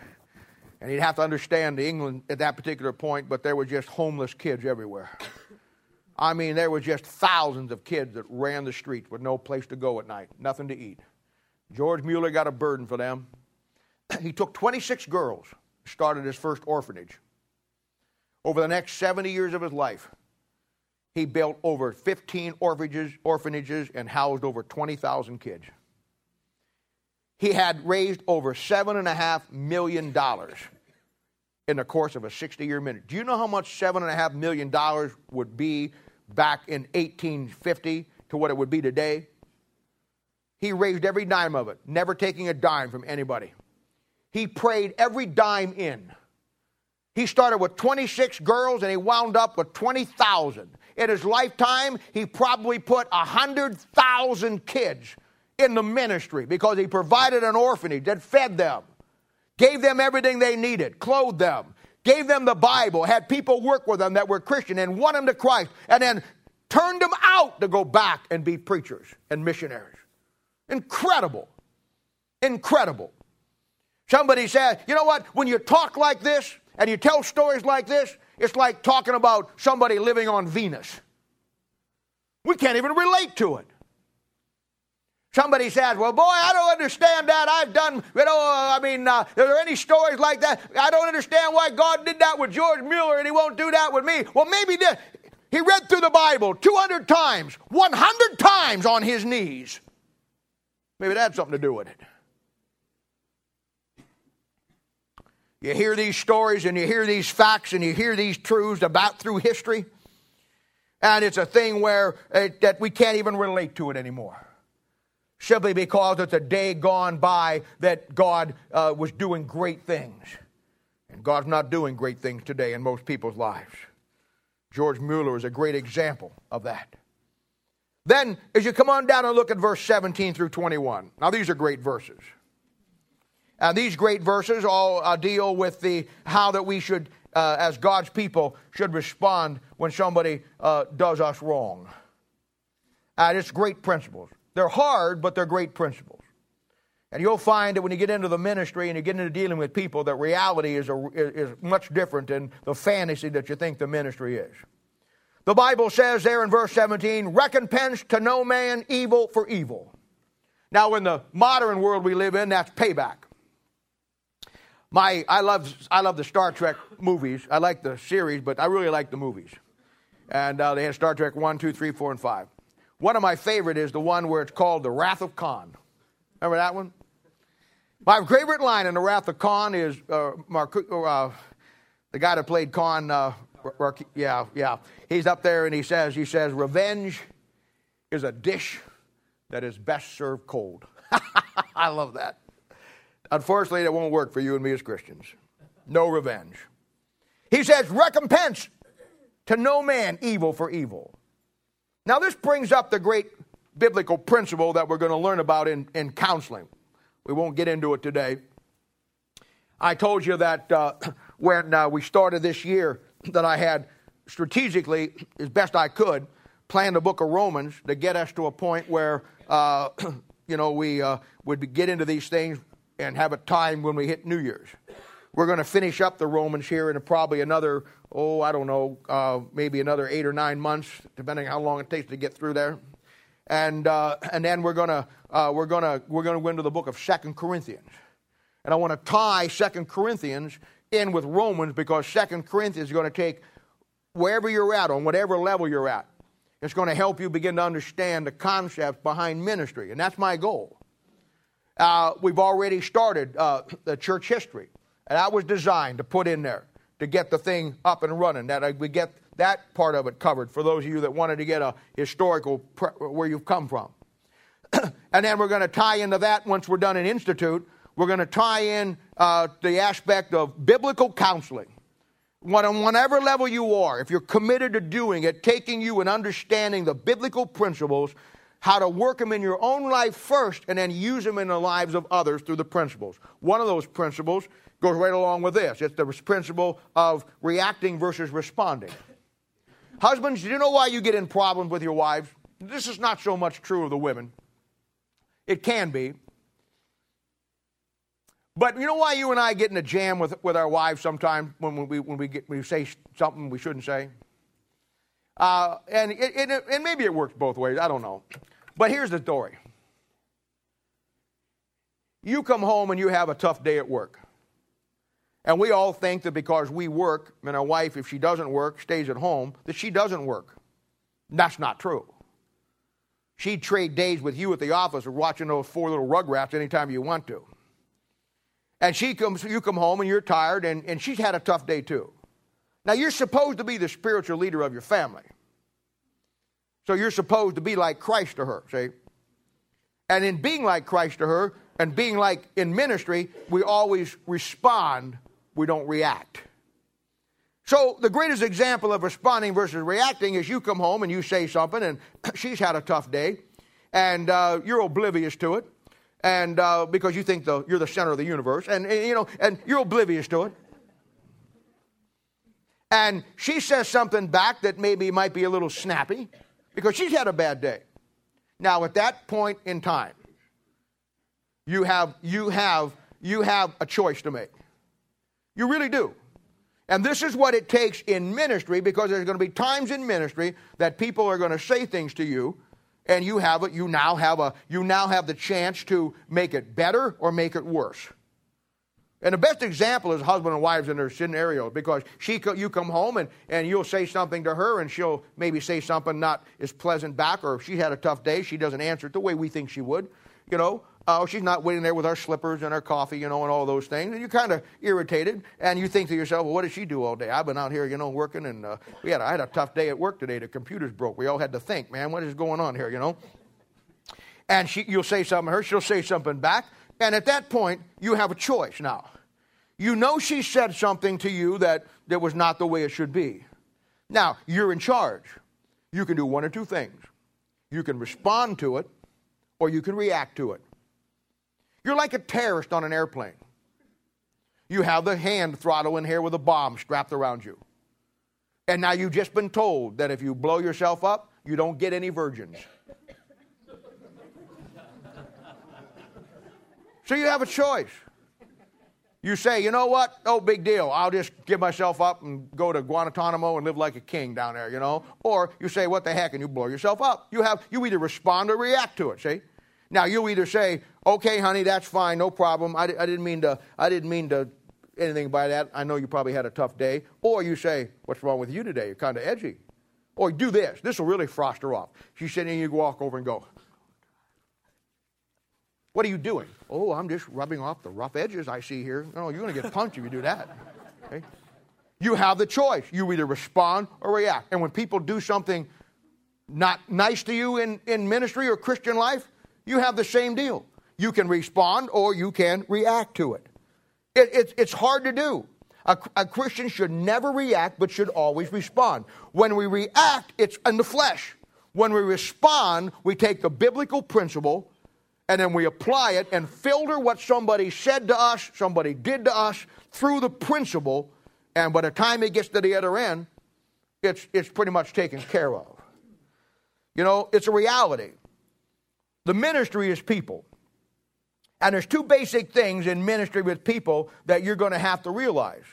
Speaker 1: and he'd have to understand England at that particular point, but there were just homeless kids everywhere. I mean, there were just thousands of kids that ran the streets with no place to go at night, nothing to eat. George Mueller got a burden for them. (clears throat) he took 26 girls, started his first orphanage. Over the next 70 years of his life, he built over 15 orphanages, orphanages and housed over 20,000 kids. He had raised over $7.5 million in the course of a 60 year minute. Do you know how much $7.5 million would be back in 1850 to what it would be today? He raised every dime of it, never taking a dime from anybody. He prayed every dime in. He started with 26 girls and he wound up with 20,000. In his lifetime, he probably put 100,000 kids in the ministry because he provided an orphanage that fed them, gave them everything they needed, clothed them, gave them the Bible, had people work with them that were Christian and won them to Christ, and then turned them out to go back and be preachers and missionaries. Incredible. Incredible. Somebody said, you know what? When you talk like this and you tell stories like this, it's like talking about somebody living on Venus. We can't even relate to it. Somebody says, Well, boy, I don't understand that. I've done, you know, uh, I mean, uh, are there any stories like that? I don't understand why God did that with George Mueller and he won't do that with me. Well, maybe this. He read through the Bible 200 times, 100 times on his knees. Maybe that had something to do with it. You hear these stories and you hear these facts and you hear these truths about through history, and it's a thing where it, that we can't even relate to it anymore. Simply because it's a day gone by that God uh, was doing great things. And God's not doing great things today in most people's lives. George Mueller is a great example of that. Then, as you come on down and look at verse 17 through 21, now these are great verses. And these great verses all uh, deal with the how that we should, uh, as God's people, should respond when somebody uh, does us wrong. And it's great principles. They're hard, but they're great principles. And you'll find that when you get into the ministry and you get into dealing with people, that reality is, a, is much different than the fantasy that you think the ministry is. The Bible says there in verse 17, recompense to no man evil for evil. Now, in the modern world we live in, that's payback. My, I love, I love the Star Trek movies. I like the series, but I really like the movies. And uh, they had Star Trek 1, 2, 3, 4, and 5. One of my favorite is the one where it's called The Wrath of Khan. Remember that one? My favorite line in The Wrath of Khan is uh, Mark, uh, the guy that played Khan. Uh, yeah, yeah. He's up there and he says, he says, revenge is a dish that is best served cold. (laughs) I love that. Unfortunately, that won't work for you and me as Christians. No revenge. He says, recompense to no man evil for evil. Now, this brings up the great biblical principle that we're going to learn about in, in counseling. We won't get into it today. I told you that uh, (clears throat) when uh, we started this year, that I had strategically, as best I could, planned the book of Romans to get us to a point where, uh, (clears throat) you know, we uh, would get into these things and have a time when we hit New Year's. We're going to finish up the Romans here in probably another, oh, I don't know, uh, maybe another eight or nine months, depending how long it takes to get through there. And, uh, and then we're going to uh, we're to we're to go into the book of Second Corinthians. And I want to tie Second Corinthians in with Romans because Second Corinthians is going to take wherever you're at, on whatever level you're at. It's going to help you begin to understand the concepts behind ministry. And that's my goal. Uh, we've already started uh, the church history. And that was designed to put in there to get the thing up and running. That we get that part of it covered for those of you that wanted to get a historical pre- where you've come from. (clears throat) and then we're going to tie into that once we're done in Institute. We're going to tie in uh, the aspect of biblical counseling. What, On whatever level you are, if you're committed to doing it, taking you and understanding the biblical principles how to work them in your own life first and then use them in the lives of others through the principles. One of those principles goes right along with this it's the principle of reacting versus responding. Husbands, do you know why you get in problems with your wives? This is not so much true of the women. It can be. But you know why you and I get in a jam with, with our wives sometimes when we, when we, get, we say something we shouldn't say? Uh, and, it, it, and maybe it works both ways. I don't know. But here's the story you come home and you have a tough day at work. And we all think that because we work, and our wife, if she doesn't work, stays at home, that she doesn't work. That's not true. She'd trade days with you at the office or watching those four little rugrats anytime you want to. And she comes, you come home and you're tired, and, and she's had a tough day too. Now, you're supposed to be the spiritual leader of your family. So you're supposed to be like Christ to her, see? And in being like Christ to her, and being like in ministry, we always respond, we don't react. So, the greatest example of responding versus reacting is you come home and you say something, and (clears throat) she's had a tough day, and uh, you're oblivious to it, and uh, because you think the, you're the center of the universe, and, and you know, and you're oblivious to it. And she says something back that maybe might be a little snappy because she's had a bad day. Now, at that point in time, you have, you have, you have a choice to make. You really do. And this is what it takes in ministry because there's going to be times in ministry that people are going to say things to you and you have it you now have a you now have the chance to make it better or make it worse. And the best example is husband and wives in their scenarios because she you come home and, and you'll say something to her and she'll maybe say something not as pleasant back or if she had a tough day she doesn't answer it the way we think she would, you know. Oh, she's not waiting there with our slippers and our coffee, you know, and all those things. And you're kind of irritated, and you think to yourself, well, what does she do all day? I've been out here, you know, working, and uh, we had, I had a tough day at work today. The computers broke. We all had to think, man, what is going on here, you know? And she, you'll say something to her, she'll say something back, and at that point, you have a choice now. You know she said something to you that, that was not the way it should be. Now, you're in charge. You can do one or two things. You can respond to it, or you can react to it. You're like a terrorist on an airplane. You have the hand throttle in here with a bomb strapped around you. And now you've just been told that if you blow yourself up, you don't get any virgins. so you have a choice. You say, you know what? No big deal. I'll just give myself up and go to Guantanamo and live like a king down there, you know? Or you say, what the heck, and you blow yourself up. You have you either respond or react to it, see? Now you either say, "Okay, honey, that's fine, no problem. I, I didn't mean to. I didn't mean to anything by that. I know you probably had a tough day." Or you say, "What's wrong with you today? You're kind of edgy." Or do this. This will really frost her off. She's sitting, and you walk over and go. What are you doing? Oh, I'm just rubbing off the rough edges I see here. No, you're going to get punched if you do that. Okay? You have the choice. You either respond or react. And when people do something not nice to you in, in ministry or Christian life, you have the same deal. You can respond or you can react to it. it, it it's hard to do. A, a, Christian should never react, but should always respond. When we react, it's in the flesh. When we respond, we take the biblical principle and then we apply it and filter what somebody said to us, somebody did to us through the principle. And by the time it gets to the other end, it's, it's pretty much taken care of. You know, it's a reality. The ministry is people. And there's two basic things in ministry with people that you're going to have to realize.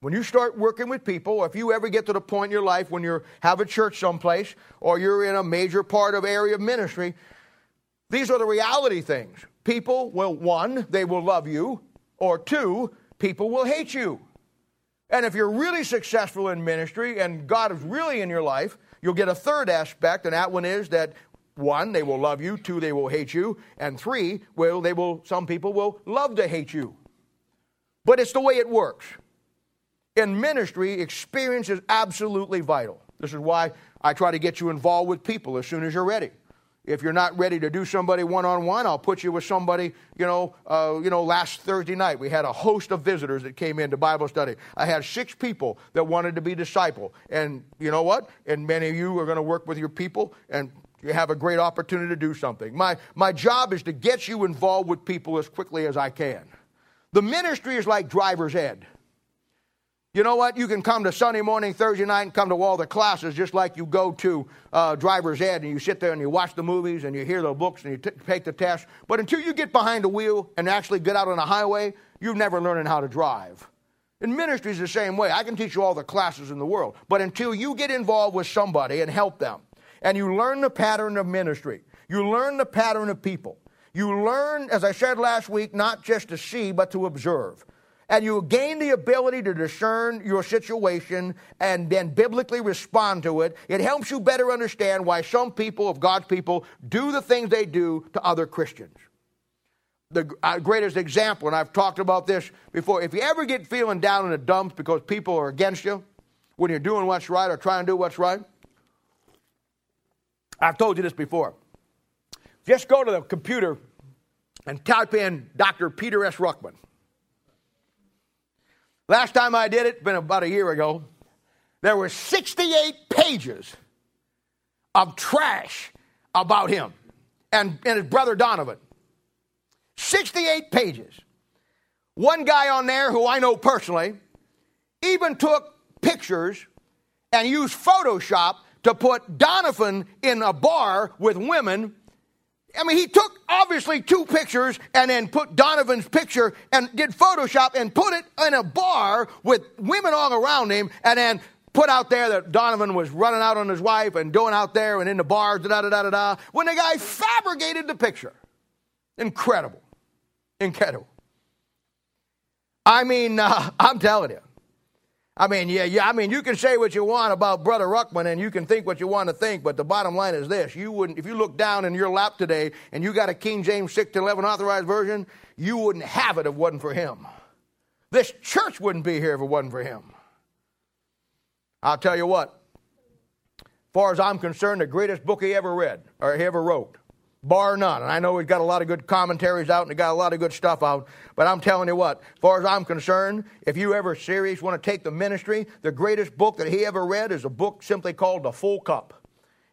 Speaker 1: When you start working with people, or if you ever get to the point in your life when you have a church someplace or you're in a major part of area of ministry, these are the reality things. People will, one, they will love you, or two, people will hate you. And if you're really successful in ministry and God is really in your life, you'll get a third aspect, and that one is that one, they will love you. Two, they will hate you. And three, well, they will, some people will love to hate you. But it's the way it works. In ministry, experience is absolutely vital. This is why I try to get you involved with people as soon as you're ready. If you're not ready to do somebody one on one, I'll put you with somebody. You know, uh, you know. Last Thursday night, we had a host of visitors that came into Bible study. I had six people that wanted to be disciple, and you know what? And many of you are going to work with your people, and you have a great opportunity to do something. My, my job is to get you involved with people as quickly as I can. The ministry is like driver's ed. You know what? You can come to Sunday morning, Thursday night, and come to all the classes just like you go to uh, driver's ed and you sit there and you watch the movies and you hear the books and you t- take the test. But until you get behind the wheel and actually get out on a highway, you're never learning how to drive. And ministry is the same way. I can teach you all the classes in the world. But until you get involved with somebody and help them, and you learn the pattern of ministry, you learn the pattern of people, you learn, as I said last week, not just to see, but to observe and you gain the ability to discern your situation and then biblically respond to it, it helps you better understand why some people of God's people do the things they do to other Christians. The uh, greatest example, and I've talked about this before, if you ever get feeling down in the dumps because people are against you when you're doing what's right or trying to do what's right, I've told you this before. Just go to the computer and type in Dr. Peter S. Ruckman. Last time I did it, been about a year ago, there were 68 pages of trash about him and, and his brother Donovan. 68 pages. One guy on there who I know personally even took pictures and used Photoshop to put Donovan in a bar with women I mean, he took obviously two pictures and then put Donovan's picture and did Photoshop and put it in a bar with women all around him and then put out there that Donovan was running out on his wife and going out there and in the bars, da da da da da. When the guy fabricated the picture. Incredible. Incredible. I mean, uh, (laughs) I'm telling you. I mean, yeah, yeah. I mean, you can say what you want about Brother Ruckman, and you can think what you want to think, but the bottom line is this: you wouldn't, if you look down in your lap today and you got a King James six to eleven authorized version, you wouldn't have it if it wasn't for him. This church wouldn't be here if it wasn't for him. I'll tell you what. As far as I'm concerned, the greatest book he ever read or he ever wrote bar none. And I know he's got a lot of good commentaries out and he got a lot of good stuff out. But I'm telling you what, as far as I'm concerned, if you ever serious want to take the ministry, the greatest book that he ever read is a book simply called The Full Cup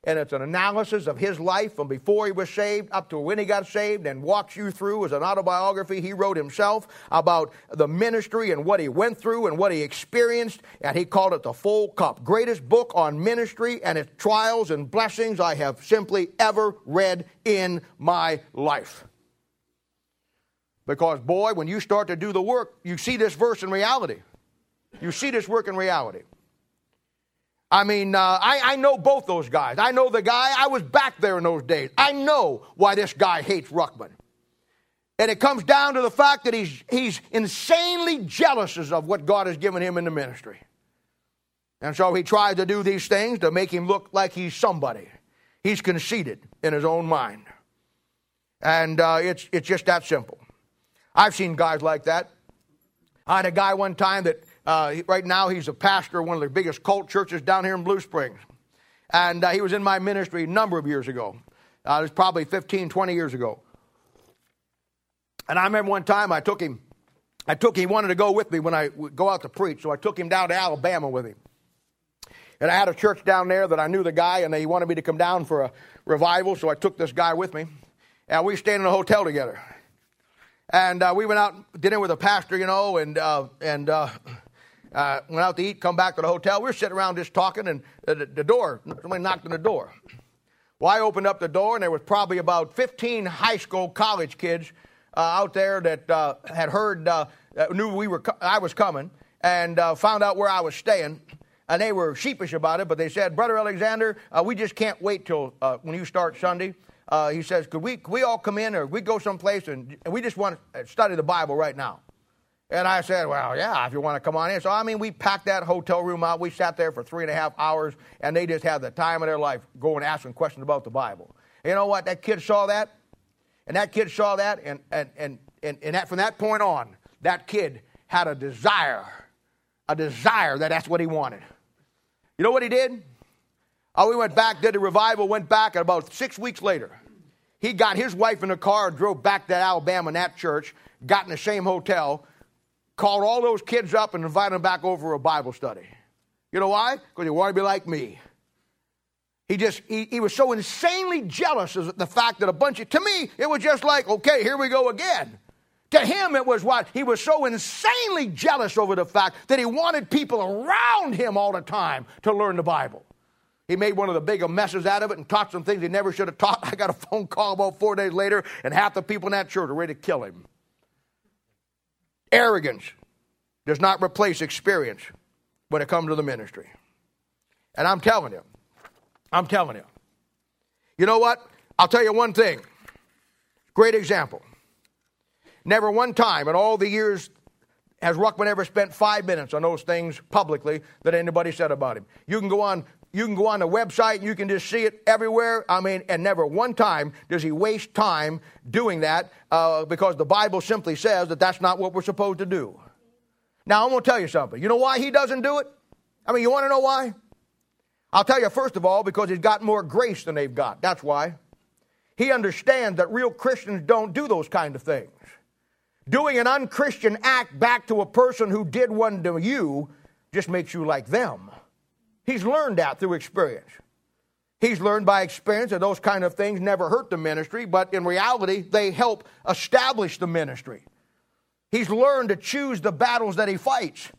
Speaker 1: and it's an analysis of his life from before he was saved up to when he got saved and walks you through as an autobiography he wrote himself about the ministry and what he went through and what he experienced. And he called it the full cup. Greatest book on ministry and its trials and blessings i have simply ever read in my life. Because boy when you start to do the work you see this verse in reality. You see this work in reality I mean, uh, I, I know both those guys. I know the guy, I was back there in those days. I know why this guy hates Ruckman. And it comes down to the fact that he's, he's insanely jealous of what God has given him in the ministry. And so he tries to do these things to make him look like he's somebody. He's conceited in his own mind. And uh, it's, it's just that simple. I've seen guys like that. I had a guy one time that uh, right now, he's a pastor of one of the biggest cult churches down here in Blue Springs. And uh, he was in my ministry a number of years ago. Uh, it was probably 15, 20 years ago. And I remember one time I took him, I took he wanted to go with me when I would go out to preach, so I took him down to Alabama with him. And I had a church down there that I knew the guy, and they wanted me to come down for a revival, so I took this guy with me. And we stayed in a hotel together. And uh, we went out dinner with a pastor, you know, and uh, and uh, uh, went out to eat, come back to the hotel. We were sitting around just talking, and the, the door, somebody knocked on the door. Well, I opened up the door, and there was probably about 15 high school, college kids uh, out there that uh, had heard, uh, knew we were, I was coming, and uh, found out where I was staying. And they were sheepish about it, but they said, Brother Alexander, uh, we just can't wait till when you start Sunday. he says, could we, could we all come in or we go someplace and we just want to study the Bible right now? And I said, Well, yeah, if you want to come on in. So, I mean, we packed that hotel room out. We sat there for three and a half hours, and they just had the time of their life going asking questions about the Bible. You know what? That kid saw that, and that kid saw that, and, and, and, and, and that, from that point on, that kid had a desire, a desire that that's what he wanted. You know what he did? Oh, we went back, did the revival, went back, and about six weeks later, he got his wife in a car drove back to Alabama in that church, got in the same hotel, called all those kids up and invited them back over for a Bible study. You know why? Because he wanted to be like me. He just, he, he was so insanely jealous of the fact that a bunch of, to me, it was just like, okay, here we go again. To him, it was what? He was so insanely jealous over the fact that he wanted people around him all the time to learn the Bible. He made one of the bigger messes out of it and taught some things he never should have taught. (laughs) I got a phone call about four days later, and half the people in that church are ready to kill him. Arrogance does not replace experience when it comes to the ministry. And I'm telling you, I'm telling you. You know what? I'll tell you one thing. Great example. Never one time in all the years has Ruckman ever spent five minutes on those things publicly that anybody said about him. You can go on you can go on the website and you can just see it everywhere. I mean, and never one time does he waste time doing that uh, because the Bible simply says that that's not what we're supposed to do. Now, I'm going to tell you something. You know why he doesn't do it? I mean, you want to know why? I'll tell you, first of all, because he's got more grace than they've got. That's why. He understands that real Christians don't do those kind of things. Doing an unchristian act back to a person who did one to you just makes you like them. He's learned that through experience. He's learned by experience that those kind of things never hurt the ministry, but in reality, they help establish the ministry. He's learned to choose the battles that he fights.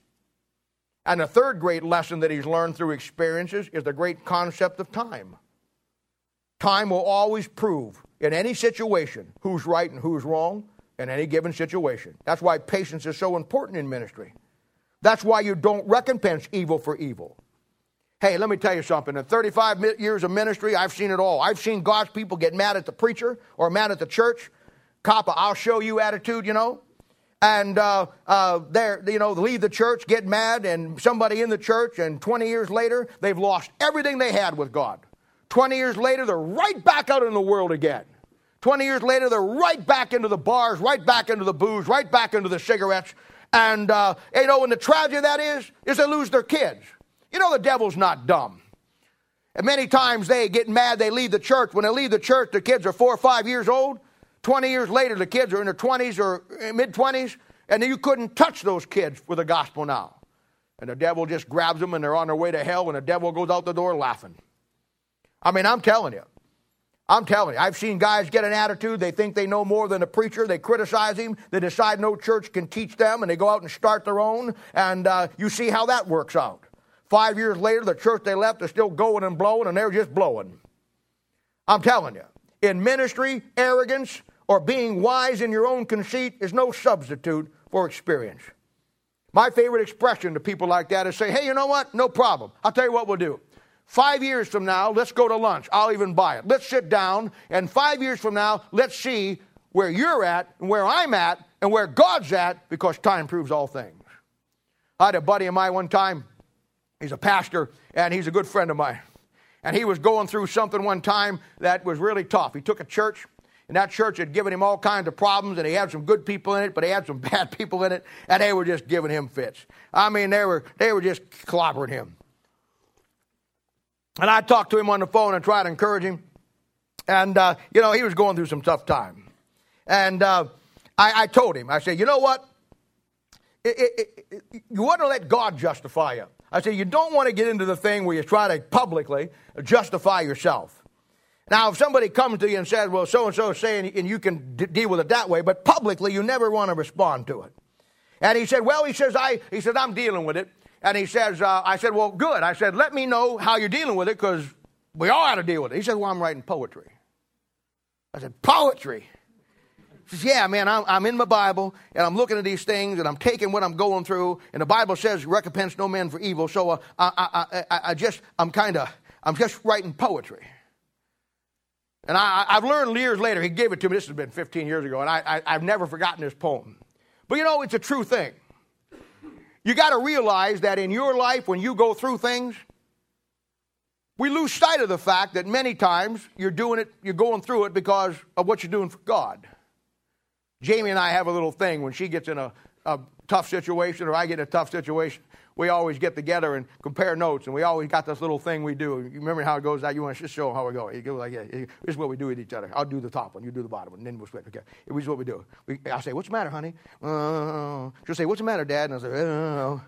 Speaker 1: And the third great lesson that he's learned through experiences is the great concept of time. Time will always prove in any situation who's right and who's wrong in any given situation. That's why patience is so important in ministry. That's why you don't recompense evil for evil. Hey, let me tell you something. In 35 years of ministry, I've seen it all. I've seen God's people get mad at the preacher or mad at the church. Coppa, I'll show you attitude, you know and uh, uh, they're, you know, leave the church, get mad, and somebody in the church, and 20 years later, they've lost everything they had with God. 20 years later, they're right back out in the world again. 20 years later, they're right back into the bars, right back into the booze, right back into the cigarettes. And, uh, you know, and the tragedy of that is, is they lose their kids. You know, the devil's not dumb. And many times they get mad, they leave the church. When they leave the church, the kids are four or five years old. 20 years later, the kids are in their 20s or mid 20s, and you couldn't touch those kids with the gospel now. And the devil just grabs them and they're on their way to hell, and the devil goes out the door laughing. I mean, I'm telling you. I'm telling you, I've seen guys get an attitude. They think they know more than a preacher. They criticize him. They decide no church can teach them, and they go out and start their own. And uh, you see how that works out. Five years later, the church they left is still going and blowing, and they're just blowing. I'm telling you, in ministry, arrogance, or being wise in your own conceit is no substitute for experience. My favorite expression to people like that is say, hey, you know what? No problem. I'll tell you what we'll do. Five years from now, let's go to lunch. I'll even buy it. Let's sit down, and five years from now, let's see where you're at and where I'm at and where God's at because time proves all things. I had a buddy of mine one time. He's a pastor, and he's a good friend of mine. And he was going through something one time that was really tough. He took a church and that church had given him all kinds of problems, and he had some good people in it, but he had some (laughs) bad people in it, and they were just giving him fits. I mean, they were, they were just clobbering him. And I talked to him on the phone and tried to encourage him. And, uh, you know, he was going through some tough time. And uh, I, I, told him, I said, you know what? It, it, it, you want to let God justify you. I said, you don't want to get into the thing where you try to publicly justify yourself. Now, if somebody comes to you and says, well, so and so is saying, and you can d- deal with it that way, but publicly you never want to respond to it. And he said, well, he says, I, he said, I'm dealing with it. And he says, uh, I said, well, good. I said, let me know how you're dealing with it because we all have to deal with it. He said, well, I'm writing poetry. I said, poetry? Says, yeah, man, I'm, I'm in my Bible and I'm looking at these things and I'm taking what I'm going through. And the Bible says, recompense no man for evil. So uh, I, I, I, I just, I'm kind of, I'm just writing poetry. And I, have learned years later, he gave it to me, this has been 15 years ago, and I, I, have never forgotten this poem. But you know, it's a true thing. You got to realize that in your life, when you go through things, we lose sight of the fact that many times you're doing it, you're going through it because of what you're doing for God. Jamie and I have a little thing when she gets in a, a tough situation or I get in a tough situation we always get together and compare notes, and we always got this little thing we do. You remember how it goes out? You want to just show how we go. You go like, yeah, this is what we do with each other. I'll do the top one, you do the bottom one, and then we'll switch. Okay, this is what we do. We, I'll say, what's the matter, honey? Uh, she'll say, what's the matter, Dad? And I'll say, uh,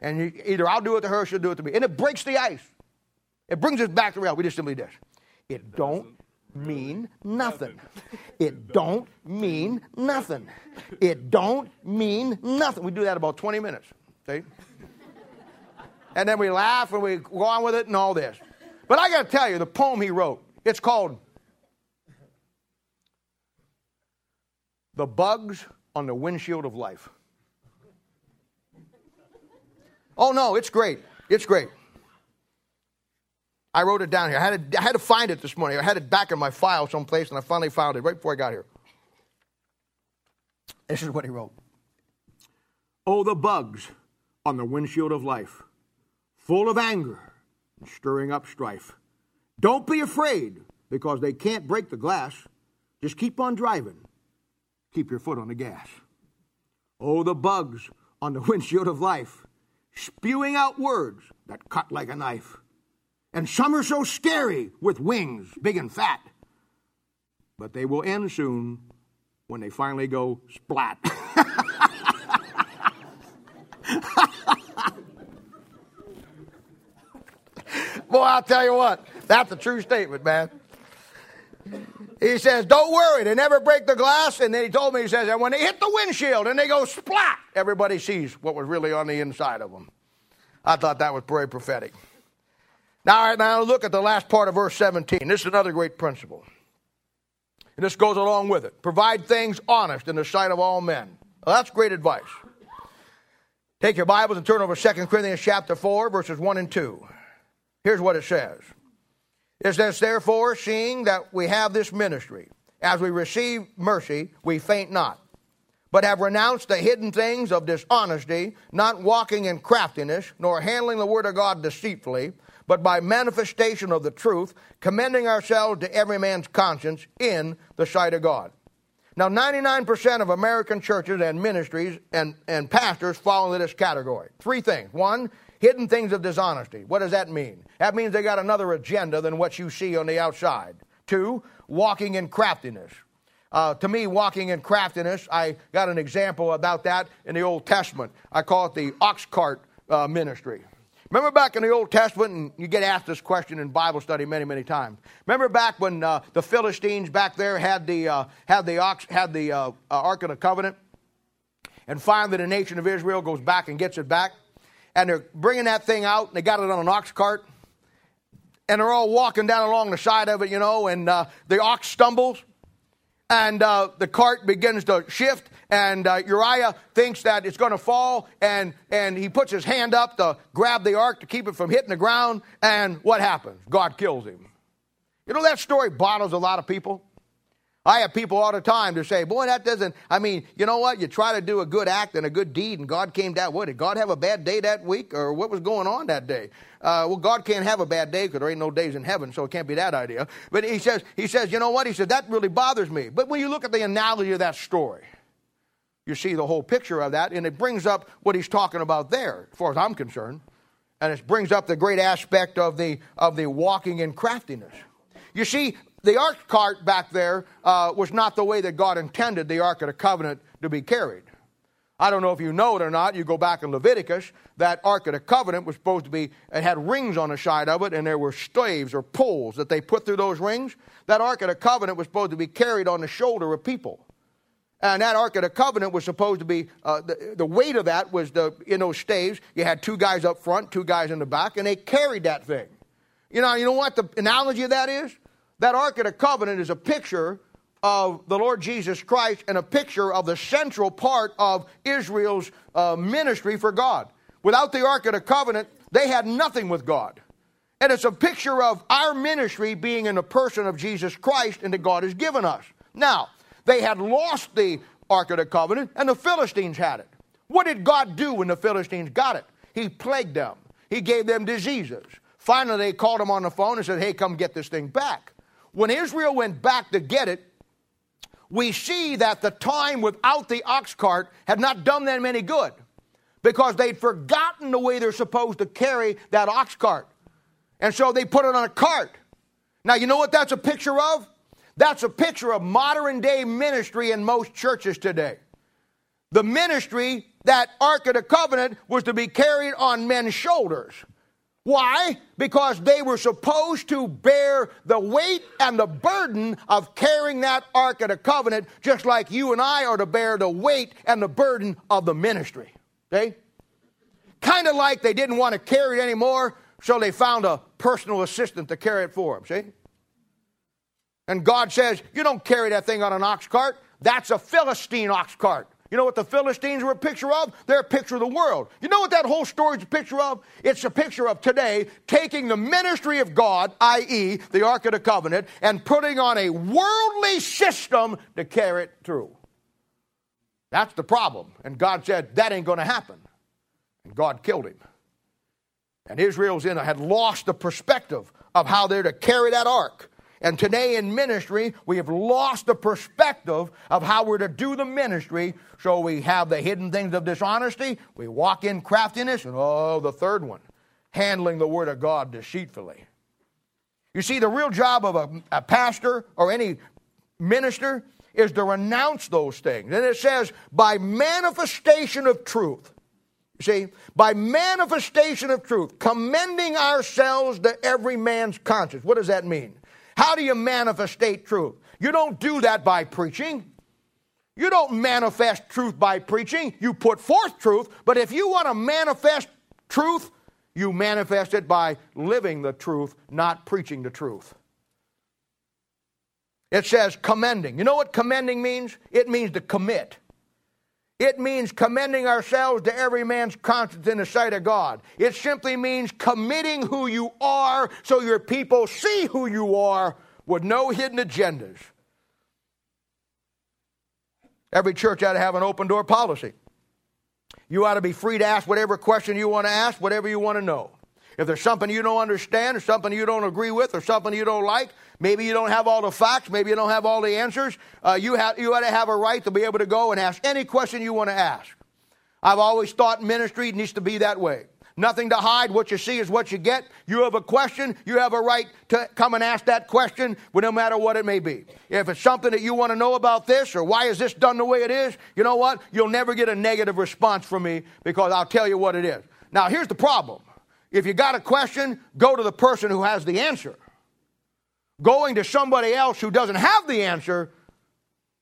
Speaker 1: and you, either I'll do it to her, she'll do it to me. And it breaks the ice. It brings us back to reality. We just simply this. It don't mean nothing. It don't mean nothing. It don't mean nothing. We do that about 20 minutes. See? And then we laugh and we go on with it and all this. But I got to tell you, the poem he wrote, it's called The Bugs on the Windshield of Life. Oh, no, it's great. It's great. I wrote it down here. I had, to, I had to find it this morning. I had it back in my file someplace, and I finally found it right before I got here. This is what he wrote Oh, the bugs on the windshield of life, full of anger and stirring up strife. Don't be afraid because they can't break the glass. Just keep on driving. Keep your foot on the gas. Oh, the bugs on the (laughs) windshield of life, spewing out words that cut like a knife. And some are so scary with wings big and fat. But they will end soon when they finally go splat. (laughs) Boy, I'll tell you what, that's a true statement, man. He says, Don't worry, they never break the glass. And then he told me, he says, and when they hit the windshield and they go splat, everybody sees what was really on the inside of them. I thought that was very prophetic. Now, now look at the last part of verse 17. This is another great principle. And this goes along with it. Provide things honest in the sight of all men. Well, that's great advice. Take your Bibles and turn over 2 Corinthians chapter 4, verses 1 and 2. Here's what it says. It says, Therefore, seeing that we have this ministry, as we receive mercy, we faint not, but have renounced the hidden things of dishonesty, not walking in craftiness, nor handling the word of God deceitfully, but by manifestation of the truth, commending ourselves to every man's conscience in the sight of God. Now, 99% of American churches and ministries and, and pastors fall into this category. Three things. One, hidden things of dishonesty. What does that mean? That means they got another agenda than what you see on the outside. Two, walking in craftiness. Uh, to me, walking in craftiness, I got an example about that in the Old Testament. I call it the ox cart uh, ministry. Remember back in the Old Testament, and you get asked this question in Bible study many, many times. Remember back when uh, the Philistines back there had the uh, had the ox had the uh, uh, Ark of the Covenant, and finally the nation of Israel goes back and gets it back, and they're bringing that thing out, and they got it on an ox cart, and they're all walking down along the side of it, you know, and uh, the ox stumbles, and uh, the cart begins to shift, and uh, Uriah thinks that it's going to fall, and, and he puts his hand up to grab the ark to keep it from hitting the ground, and what happens? God kills him. You know, that story bothers a lot of people. I have people all the time to say, boy, that doesn't, I mean, you know what? You try to do a good act and a good deed, and God came down. What, did God have a bad day that week? Or what was going on that day? Uh, well, God can't have a bad day because there ain't no days in heaven, so it can't be that idea. But he says, he says, you know what? He said, that really bothers me. But when you look at the analogy of that story, you see the whole picture of that, and it brings up what he's talking about there, as far as I'm concerned. And it brings up the great aspect of the, of the walking in craftiness. You see, the ark cart back there uh, was not the way that God intended the Ark of the Covenant to be carried. I don't know if you know it or not. You go back in Leviticus, that Ark of the Covenant was supposed to be, it had rings on the side of it, and there were staves or poles that they put through those rings. That Ark of the Covenant was supposed to be carried on the shoulder of people. And that Ark of the Covenant was supposed to be, uh, the, the weight of that was the, in those staves. You had two guys up front, two guys in the back, and they carried that thing. You know, you know what the analogy of that is? That Ark of the Covenant is a picture of the Lord Jesus Christ and a picture of the central part of Israel's uh, ministry for God. Without the Ark of the Covenant, they had nothing with God. And it's a picture of our ministry being in the person of Jesus Christ and that God has given us. Now, they had lost the Ark of the Covenant, and the Philistines had it. What did God do when the Philistines got it? He plagued them, He gave them diseases. Finally, they called him on the phone and said, Hey, come get this thing back. When Israel went back to get it, we see that the time without the ox cart had not done them any good because they'd forgotten the way they're supposed to carry that ox cart. And so they put it on a cart. Now, you know what that's a picture of? That's a picture of modern day ministry in most churches today. The ministry, that Ark of the Covenant, was to be carried on men's shoulders. Why? Because they were supposed to bear the weight and the burden of carrying that Ark of the Covenant, just like you and I are to bear the weight and the burden of the ministry. Okay? Kind of like they didn't want to carry it anymore, so they found a personal assistant to carry it for them. See? And God says, You don't carry that thing on an ox cart. That's a Philistine ox cart. You know what the Philistines were a picture of? They're a picture of the world. You know what that whole story is a picture of? It's a picture of today taking the ministry of God, i.e., the Ark of the Covenant, and putting on a worldly system to carry it through. That's the problem. And God said, that ain't going to happen. And God killed him. And Israel's in had lost the perspective of how they're to carry that ark. And today in ministry, we have lost the perspective of how we're to do the ministry. So we have the hidden things of dishonesty, we walk in craftiness, and oh, the third one, handling the Word of God deceitfully. You see, the real job of a, a pastor or any minister is to renounce those things. And it says, by manifestation of truth. You see, by manifestation of truth, commending ourselves to every man's conscience. What does that mean? How do you manifestate truth? You don't do that by preaching. You don't manifest truth by preaching. You put forth truth, but if you want to manifest truth, you manifest it by living the truth, not preaching the truth. It says commending. You know what commending means? It means to commit. It means commending ourselves to every man's conscience in the sight of God. It simply means committing who you are so your people see who you are with no hidden agendas. Every church ought to have an open door policy. You ought to be free to ask whatever question you want to ask, whatever you want to know. If there's something you don't understand, or something you don't agree with, or something you don't like, maybe you don't have all the facts, maybe you don't have all the answers, uh, you, have, you ought to have a right to be able to go and ask any question you want to ask. I've always thought ministry needs to be that way. Nothing to hide. What you see is what you get. You have a question, you have a right to come and ask that question, no matter what it may be. If it's something that you want to know about this or why is this done the way it is, you know what? You'll never get a negative response from me because I'll tell you what it is. Now, here's the problem if you got a question, go to the person who has the answer. Going to somebody else who doesn't have the answer,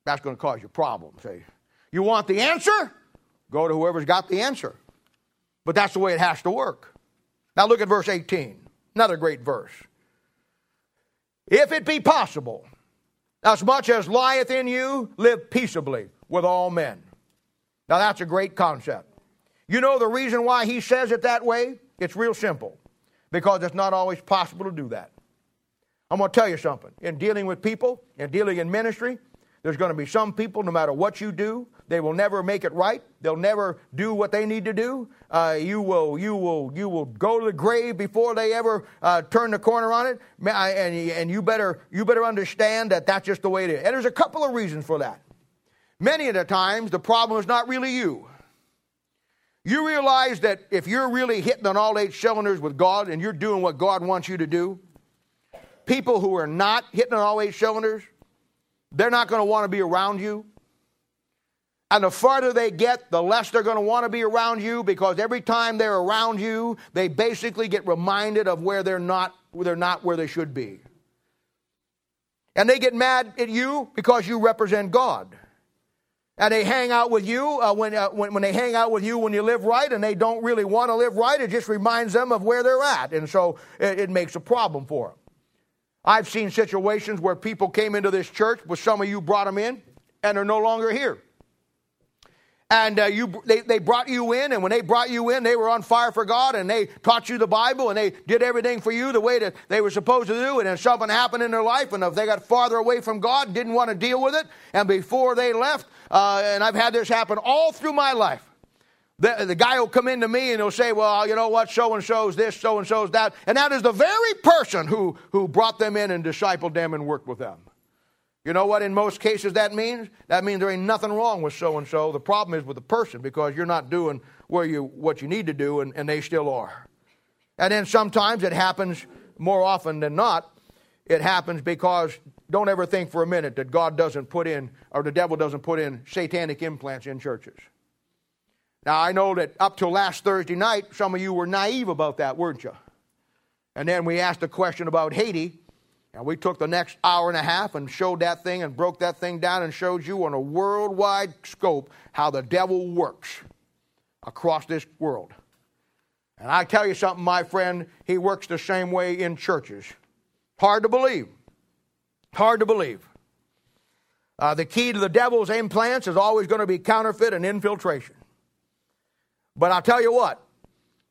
Speaker 1: that's going to cause you problems. See? You want the answer? Go to whoever's got the answer. But that's the way it has to work. Now look at verse 18. Another great verse. If it be possible, as much as lieth in you, live peaceably with all men. Now that's a great concept. You know the reason why he says it that way? It's real simple because it's not always possible to do that. I'm going to tell you something. In dealing with people, in dealing in ministry, there's going to be some people, no matter what you do, they will never make it right. They'll never do what they need to do. Uh, you will, you will, you will go to the grave before they ever uh, turn the corner on it. And, and you better, you better understand that that's just the way it is. And there's a couple of reasons for that. Many of the times, the problem is not really you. You realize that if you're really hitting on all eight cylinders with God and you're doing what God wants you to do, people who are not hitting on all eight cylinders, they're not going to want to be around you. And the farther they get, the less they're going to want to be around you because every time they're around you, they basically get reminded of where they're not, where they're not where they should be. And they get mad at you because you represent God and they hang out with you uh, when, uh, when, when they hang out with you when you live right and they don't really want to live right it just reminds them of where they're at and so it, it makes a problem for them i've seen situations where people came into this church but some of you brought them in and they're no longer here and uh, you, they, they brought you in, and when they brought you in, they were on fire for God, and they taught you the Bible, and they did everything for you the way that they were supposed to do. And something happened in their life, and if they got farther away from God, didn't want to deal with it, and before they left, uh, and I've had this happen all through my life. The, the guy will come into me and he'll say, Well, you know what, so and so's this, so and so's that. And that is the very person who, who brought them in and discipled them and worked with them. You know what in most cases that means? That means there ain't nothing wrong with so and so. The problem is with the person because you're not doing where you, what you need to do and, and they still are. And then sometimes it happens more often than not. It happens because don't ever think for a minute that God doesn't put in, or the devil doesn't put in satanic implants in churches. Now, I know that up till last Thursday night, some of you were naive about that, weren't you? And then we asked a question about Haiti, and we took the next hour and a half and showed that thing and broke that thing down and showed you on a worldwide scope how the devil works across this world. And I tell you something, my friend, he works the same way in churches. Hard to believe. Hard to believe. Uh, the key to the devil's implants is always going to be counterfeit and infiltration. But I'll tell you what,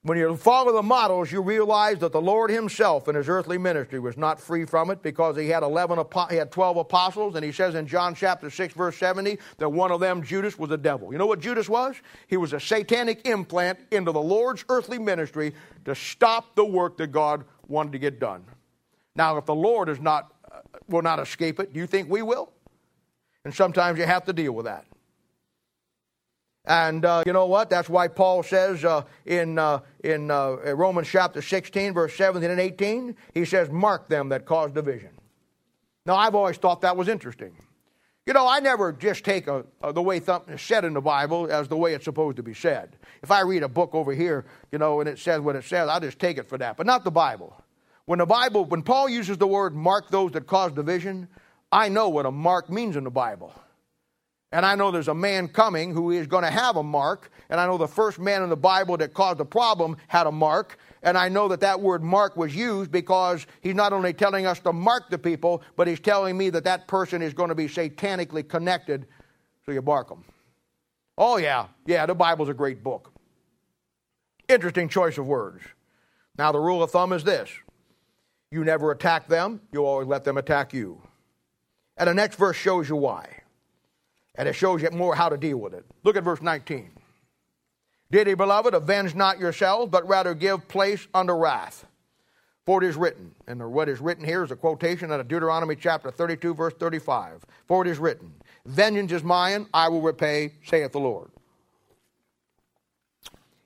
Speaker 1: when you follow the models, you realize that the Lord Himself in His earthly ministry was not free from it because He had eleven, He had twelve apostles, and He says in John chapter six, verse seventy, that one of them, Judas, was a devil. You know what Judas was? He was a satanic implant into the Lord's earthly ministry to stop the work that God wanted to get done. Now, if the Lord is not will not escape it, do you think we will? And sometimes you have to deal with that. And uh, you know what? That's why Paul says uh, in, uh, in uh, Romans chapter 16, verse 17 and 18, he says, Mark them that cause division. Now, I've always thought that was interesting. You know, I never just take a, a, the way something is said in the Bible as the way it's supposed to be said. If I read a book over here, you know, and it says what it says, I'll just take it for that. But not the Bible. When the Bible, when Paul uses the word mark those that cause division, I know what a mark means in the Bible. And I know there's a man coming who is going to have a mark. And I know the first man in the Bible that caused a problem had a mark. And I know that that word mark was used because he's not only telling us to mark the people, but he's telling me that that person is going to be satanically connected. So you mark them. Oh, yeah. Yeah, the Bible's a great book. Interesting choice of words. Now, the rule of thumb is this you never attack them, you always let them attack you. And the next verse shows you why. And it shows you more how to deal with it. Look at verse 19. Dearly beloved, avenge not yourselves, but rather give place unto wrath. For it is written, and what is written here is a quotation out of Deuteronomy chapter 32, verse 35. For it is written, Vengeance is mine, I will repay, saith the Lord.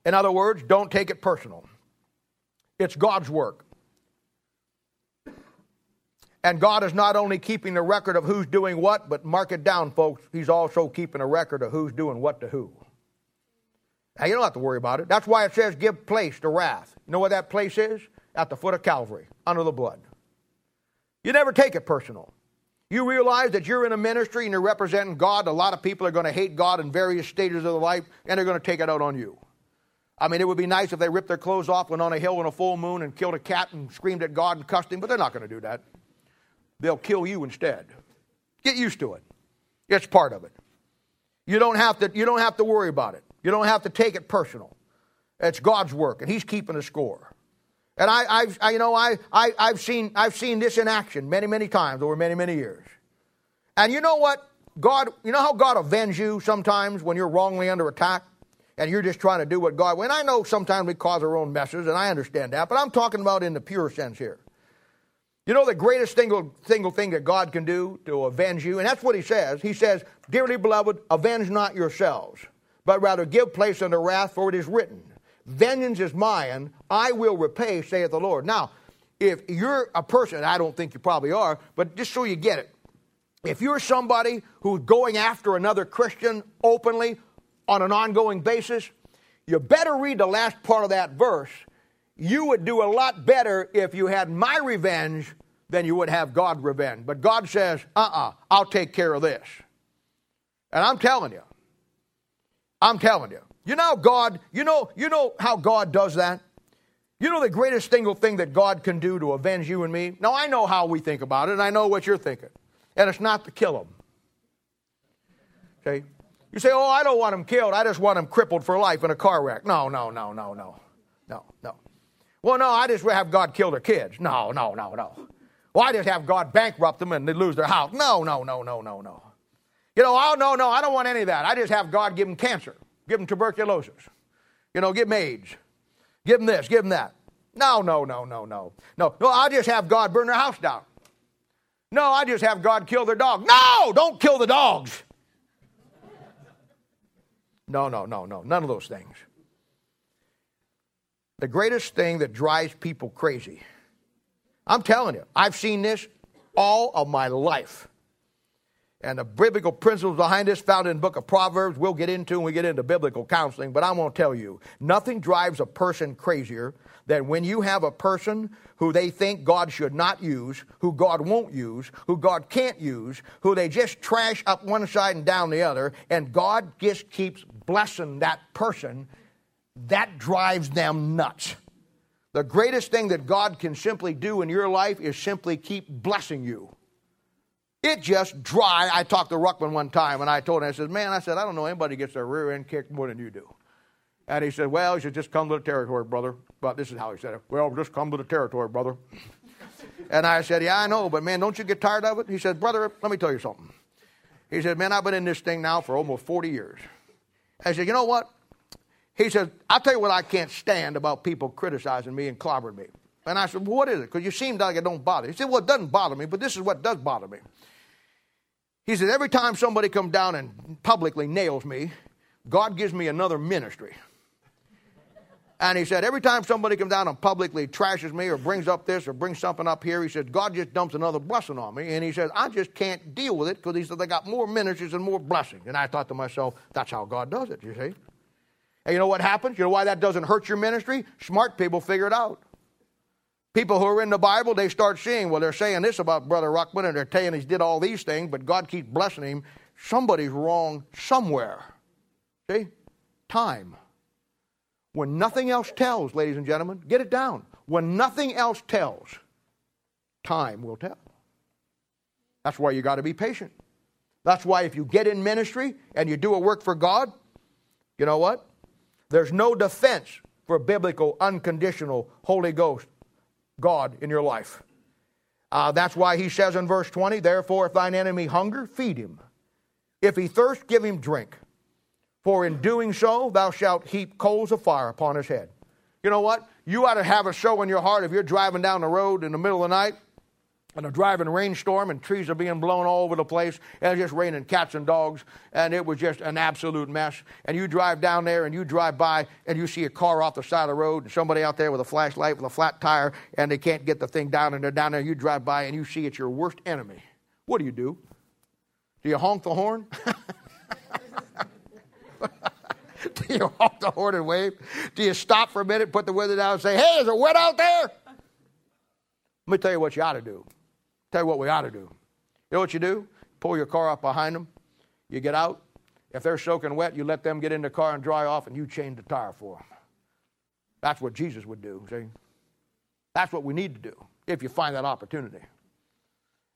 Speaker 1: In other words, don't take it personal. It's God's work. And God is not only keeping a record of who's doing what, but mark it down, folks, He's also keeping a record of who's doing what to who. Now, you don't have to worry about it. That's why it says give place to wrath. You know what that place is? At the foot of Calvary, under the blood. You never take it personal. You realize that you're in a ministry and you're representing God. A lot of people are going to hate God in various stages of their life, and they're going to take it out on you. I mean, it would be nice if they ripped their clothes off, went on a hill in a full moon, and killed a cat and screamed at God and cussed him, but they're not going to do that they'll kill you instead. Get used to it. It's part of it. You don't have to, you don't have to worry about it. You don't have to take it personal. It's God's work, and He's keeping a score. And I, have I, you know, I, I, I've seen, I've seen this in action many, many times over many, many years. And you know what? God, you know how God avenge you sometimes when you're wrongly under attack, and you're just trying to do what God. When I know sometimes we cause our own messes, and I understand that, but I'm talking about in the pure sense here. You know the greatest single, single thing that God can do to avenge you? And that's what he says. He says, Dearly beloved, avenge not yourselves, but rather give place unto wrath, for it is written, Vengeance is mine, I will repay, saith the Lord. Now, if you're a person, I don't think you probably are, but just so you get it, if you're somebody who's going after another Christian openly on an ongoing basis, you better read the last part of that verse you would do a lot better if you had my revenge than you would have God revenge. But God says, uh uh-uh, uh, i will take care of this. And I'm telling you, I'm telling you. You know God, you know, you know how God does that? You know the greatest single thing that God can do to avenge you and me? Now I know how we think about it, and I know what you're thinking. And it's not to kill him. Okay? You say, oh, I don't want him killed. I just want him crippled for life in a car wreck. No, no, no, no, no. No, no. Well, no, I just have God kill their kids. No, no, no, no. Well, I just have God bankrupt them and they lose their house. No, no, no, no, no, no. You know, oh, no, no, I don't want any of that. I just have God give them cancer, give them tuberculosis, you know, give them AIDS, give them this, give them that. No, no, no, no, no. No, no, I just have God burn their house down. No, I just have God kill their dog. No, don't kill the dogs. No, no, no, no, none of those things. The greatest thing that drives people crazy, I'm telling you, I've seen this all of my life, And the biblical principles behind this found in the book of Proverbs, we'll get into when we get into biblical counseling, but I won't tell you. Nothing drives a person crazier than when you have a person who they think God should not use, who God won't use, who God can't use, who they just trash up one side and down the other, and God just keeps blessing that person. That drives them nuts. The greatest thing that God can simply do in your life is simply keep blessing you. It just dry. I talked to Ruckman one time and I told him, I said, Man, I said, I don't know anybody gets their rear end kicked more than you do. And he said, Well, you should just come to the territory, brother. But this is how he said it. Well, just come to the territory, brother. (laughs) and I said, Yeah, I know, but man, don't you get tired of it? He said, Brother, let me tell you something. He said, Man, I've been in this thing now for almost 40 years. I said, You know what? He said, I'll tell you what I can't stand about people criticizing me and clobbering me. And I said, well, What is it? Because you seem like it don't bother. He said, Well, it doesn't bother me, but this is what does bother me. He said, Every time somebody comes down and publicly nails me, God gives me another ministry. And he said, Every time somebody comes down and publicly trashes me or brings up this or brings something up here, he said, God just dumps another blessing on me. And he says, I just can't deal with it because he said, They got more ministries and more blessings. And I thought to myself, That's how God does it, you see. And you know what happens? You know why that doesn't hurt your ministry? Smart people figure it out. People who are in the Bible, they start seeing, well, they're saying this about Brother Ruckman and they're saying he did all these things, but God keeps blessing him. Somebody's wrong somewhere. See? Time. When nothing else tells, ladies and gentlemen, get it down. When nothing else tells, time will tell. That's why you got to be patient. That's why if you get in ministry and you do a work for God, you know what? There's no defense for biblical, unconditional Holy Ghost God in your life. Uh, that's why he says in verse 20, Therefore, if thine enemy hunger, feed him. If he thirst, give him drink. For in doing so, thou shalt heap coals of fire upon his head. You know what? You ought to have a show in your heart if you're driving down the road in the middle of the night and a driving rainstorm and trees are being blown all over the place. And it's just raining cats and dogs and it was just an absolute mess. And you drive down there and you drive by and you see a car off the side of the road and somebody out there with a flashlight with a flat tire and they can't get the thing down and they're down there. And you drive by and you see it's your worst enemy. What do you do? Do you honk the horn? (laughs) Do you honk the horn and wave? Do you stop for a minute put the window down and say hey is it wet out there? Let me tell you what you ought to do Tell you what we ought to do. You know what you do? Pull your car up behind them. You get out. If they're soaking wet, you let them get in the car and dry off, and you change the tire for them. That's what Jesus would do, see? That's what we need to do if you find that opportunity.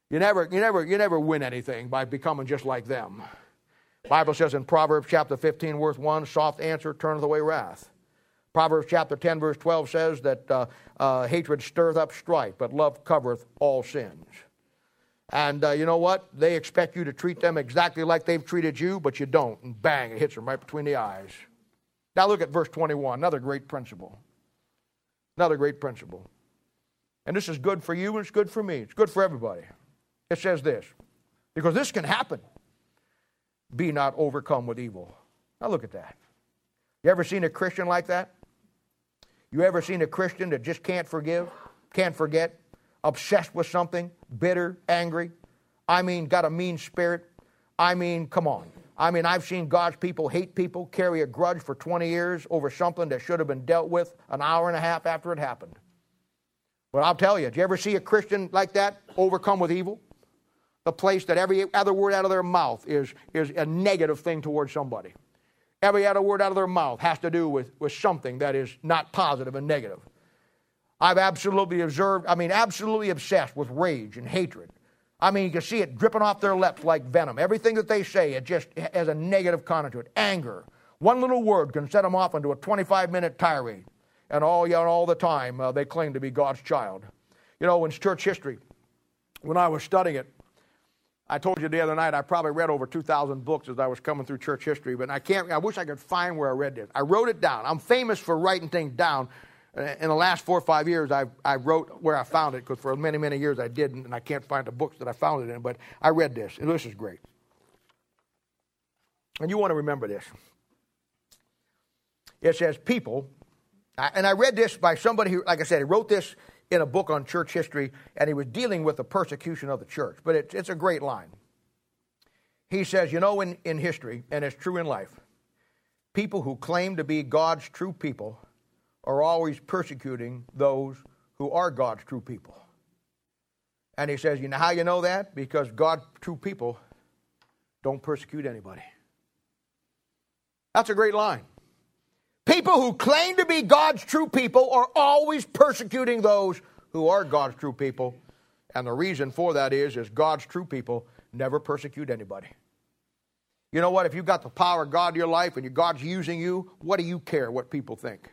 Speaker 1: You never, you never, you never win anything by becoming just like them. Bible says in Proverbs chapter 15, verse 1, soft answer turneth away wrath. Proverbs chapter 10, verse 12 says that uh, uh, hatred stirreth up strife, but love covereth all sins. And uh, you know what? They expect you to treat them exactly like they've treated you, but you don't. And bang, it hits them right between the eyes. Now look at verse 21, another great principle. Another great principle. And this is good for you and it's good for me. It's good for everybody. It says this because this can happen. Be not overcome with evil. Now look at that. You ever seen a Christian like that? You ever seen a Christian that just can't forgive, can't forget, obsessed with something, bitter, angry? I mean, got a mean spirit? I mean, come on. I mean, I've seen God's people hate people, carry a grudge for 20 years over something that should have been dealt with an hour and a half after it happened. Well, I'll tell you, did you ever see a Christian like that overcome with evil? The place that every other word out of their mouth is, is a negative thing towards somebody. Every other word out of their mouth has to do with, with something that is not positive and negative. I've absolutely observed, I mean, absolutely obsessed with rage and hatred. I mean, you can see it dripping off their lips like venom. Everything that they say, it just has a negative connotation. Anger. One little word can set them off into a 25 minute tirade. And all, you know, all the time, uh, they claim to be God's child. You know, in church history, when I was studying it, I told you the other night I probably read over 2,000 books as I was coming through church history, but I can't. I wish I could find where I read this. I wrote it down. I'm famous for writing things down. Uh, in the last four or five years, I, I wrote where I found it because for many, many years I didn't, and I can't find the books that I found it in. But I read this, and this is great. And you want to remember this. It says, People, and I read this by somebody who, like I said, he wrote this in a book on church history, and he was dealing with the persecution of the church. But it, it's a great line. he says, you know, in, in history, and it's true in life, people who claim to be God's true people are always persecuting those who are God's true people. And he says, you know how you know that? Because God's true people don't persecute anybody. That's a great line. People who claim to be God's true people are always persecuting those who are God's true people. And the reason for that is, is God's true people never persecute anybody. You know what? If you've got the power of God in your life and God's using you, what do you care what people think?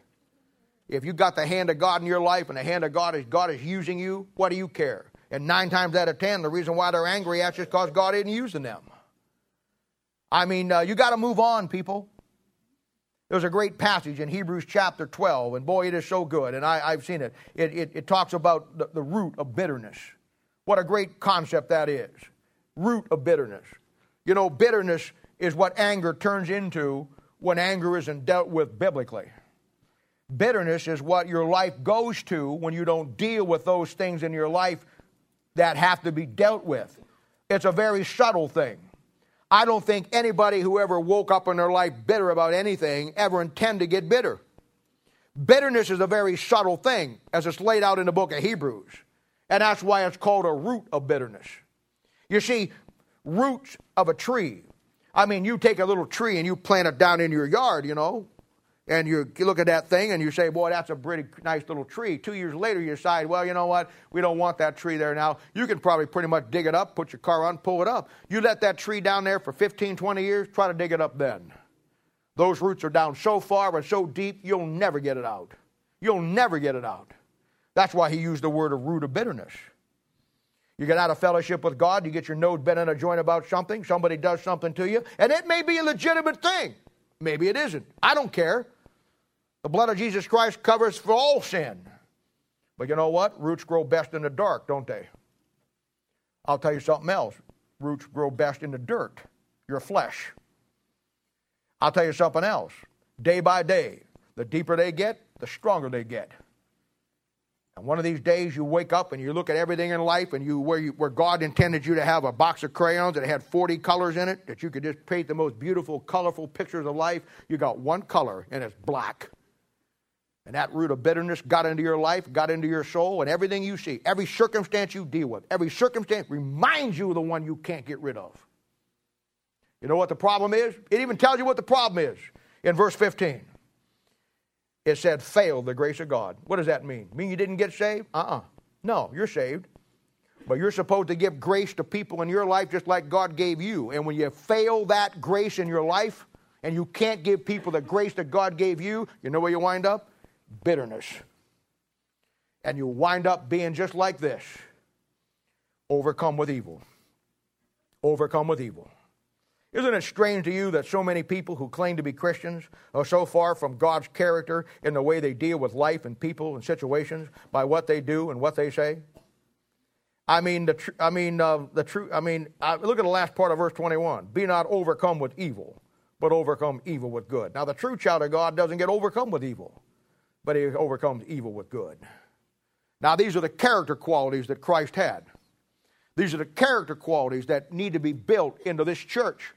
Speaker 1: If you've got the hand of God in your life and the hand of God is God is using you, what do you care? And nine times out of ten, the reason why they're angry at you is because God isn't using them. I mean, uh, you got to move on, people. There's a great passage in Hebrews chapter 12, and boy, it is so good, and I, have seen it. It, it. it, talks about the, the root of bitterness. What a great concept that is. Root of bitterness. You know, bitterness is what anger turns into when anger isn't dealt with biblically. Bitterness is what your life goes to when you don't deal with those things in your life that have to be dealt with. It's a very subtle thing. I don't think anybody who ever woke up in their life bitter about anything ever intend to get bitter. Bitterness is a very subtle thing, as it's laid out in the book of Hebrews. And that's why it's called a root of bitterness. You see, roots of a tree. I mean, you take a little tree and you plant it down in your yard, you know, and you look at that thing and you say, boy, that's a pretty nice little tree. Two years later, you decide, well, you know what? We don't want that tree there now. You can probably pretty much dig it up, put your car on, pull it up. You let that tree down there for 15, 20 years, try to dig it up then. Those roots are down so far and so deep, you'll never get it out. You'll never get it out. That's why he used the word of root of bitterness. You get out of fellowship with God, you get your nose bent in a joint about something, somebody does something to you, and it may be a legitimate thing. Maybe it isn't. I don't care. The blood of Jesus Christ covers for all sin. But you know what? Roots grow best in the dark, don't they? I'll tell you something else. Roots grow best in the dirt, your flesh. I'll tell you something else. Day by day, the deeper they get, the stronger they get. And one of these days you wake up and you look at everything in life and you where, you where God intended you to have a box of crayons that had 40 colors in it, that you could just paint the most beautiful, colorful pictures of life, you got one color and it's black. And that root of bitterness got into your life, got into your soul, and everything you see, every circumstance you deal with, every circumstance reminds you of the one you can't get rid of. You know what the problem is? It even tells you what the problem is in verse 15. It said, failed the grace of God. What does that mean? Mean you didn't get saved? Uh uh-uh. uh No, you're saved. But you're supposed to give grace to people in your life just like God gave you. And when you fail that grace in your life and you can't give people the grace that God gave you, you know where you wind up? bitterness. And you wind up being just like this overcome with evil. Overcome with evil. Isn't it strange to you that so many people who claim to be Christians are so far from God's character in the way they deal with life and people and situations by what they do and what they say? I mean, the tr- I mean, uh, the truth. I mean, uh, look at the last part of verse 21. Be not overcome with evil, but overcome evil with good. Now, the true child of God doesn't get overcome with evil but he overcomes evil with good. Now, these are the character qualities that Christ had. These are the character qualities that need to be built into this church,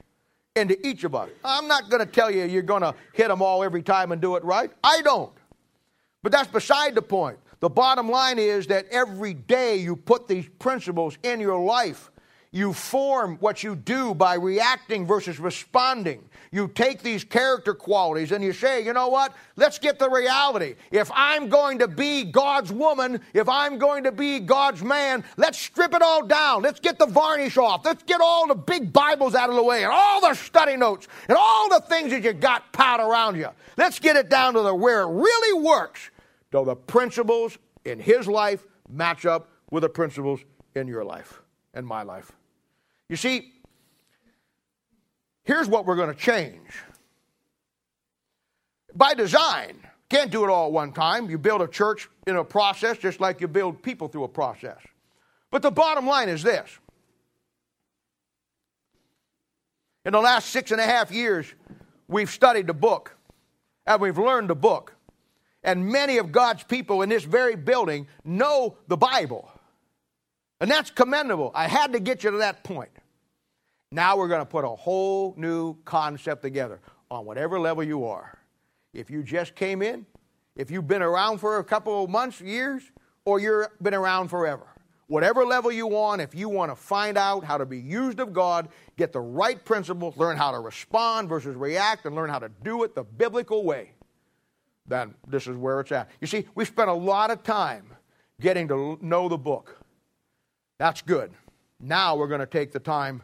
Speaker 1: into each of us. I'm not going to tell you you're going to hit them all every time and do it right. I don't. But that's beside the point. The bottom line is that every day you put these principles in your life you form what you do by reacting versus responding. You take these character qualities and you say, you know what? Let's get the reality. If I'm going to be God's woman, if I'm going to be God's man, let's strip it all down. Let's get the varnish off. Let's get all the big Bibles out of the way and all the study notes and all the things that you got piled around you. Let's get it down to the where it really works. So the principles in his life match up with the principles in your life and my life. You see, here's what we're going to change. By design, can't do it all at one time. You build a church in a process just like you build people through a process. But the bottom line is this. In the last six and a half years, we've studied the book and we've learned the book. And many of God's people in this very building know the Bible. And that's commendable. I had to get you to that point. Now we're going to put a whole new concept together on whatever level you are. If you just came in, if you've been around for a couple of months, years, or you've been around forever. Whatever level you want, if you want to find out how to be used of God, get the right principles, learn how to respond versus react, and learn how to do it the biblical way, then this is where it's at. You see, we spent a lot of time getting to know the book. That's good. Now we're going to take the time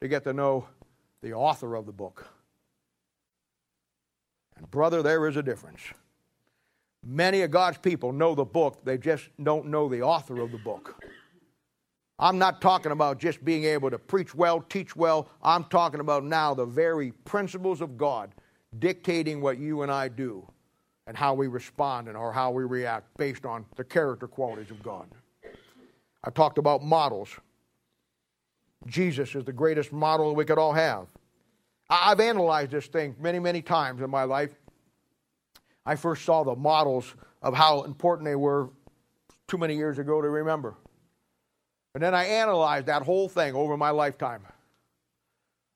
Speaker 1: to get to know the author of the book. And, brother, there is a difference. Many of God's people know the book, they just don't know the author of the book. I'm not talking about just being able to preach well, teach well. I'm talking about now the very principles of God dictating what you and I do and how we respond and or how we react based on the character qualities of God. I talked about models. Jesus is the greatest model we could all have. I've analyzed this thing many, many times in my life. I first saw the models of how important they were too many years ago to remember. And then I analyzed that whole thing over my lifetime.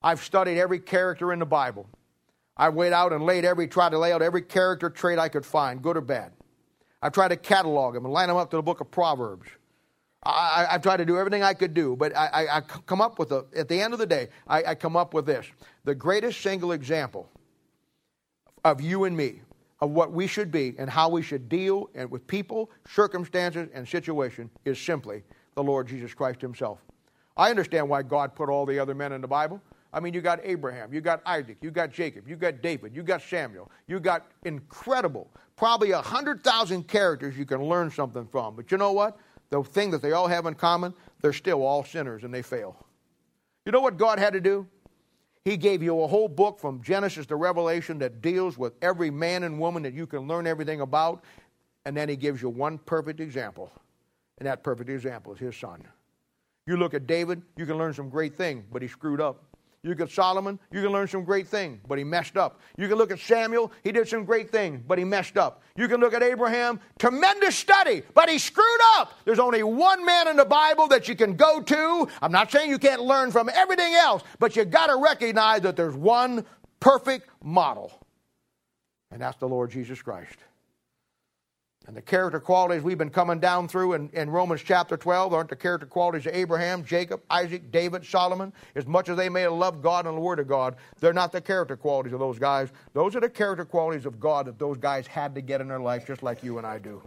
Speaker 1: I've studied every character in the Bible. I've laid out and laid every, tried to lay out every character trait I could find, good or bad. I've tried to catalog them and line them up to the book of Proverbs. I, have tried to do everything I could do, but I, I, I come up with a, at the end of the day, I, I come up with this. The greatest single example of you and me, of what we should be and how we should deal and with people, circumstances, and situation is simply the Lord Jesus Christ Himself. I understand why God put all the other men in the Bible. I mean, you got Abraham, you got Isaac, you got Jacob, you got David, you got Samuel, you got incredible, probably a hundred thousand characters you can learn something from. But you know what? The thing that they all have in common, they're still all sinners and they fail. You know what God had to do? He gave you a whole book from Genesis to Revelation that deals with every man and woman that you can learn everything about. And then He gives you one perfect example. And that perfect example is His Son. You look at David, you can learn some great things, but he screwed up. You at Solomon, you can learn some great things, but he messed up. You can look at Samuel, he did some great things, but he messed up. You can look at Abraham, tremendous study, but he screwed up. There's only one man in the Bible that you can go to. I'm not saying you can't learn from everything else, but you got to recognize that there's one perfect model, and that's the Lord Jesus Christ. And the character qualities we've been coming down through in, in, Romans chapter 12 aren't the character qualities of Abraham, Jacob, Isaac, David, Solomon. As much as they may have loved God and the Word of God, they're not the character qualities of those guys. Those are the character qualities of God that those guys had to get in their life, just like you and I do.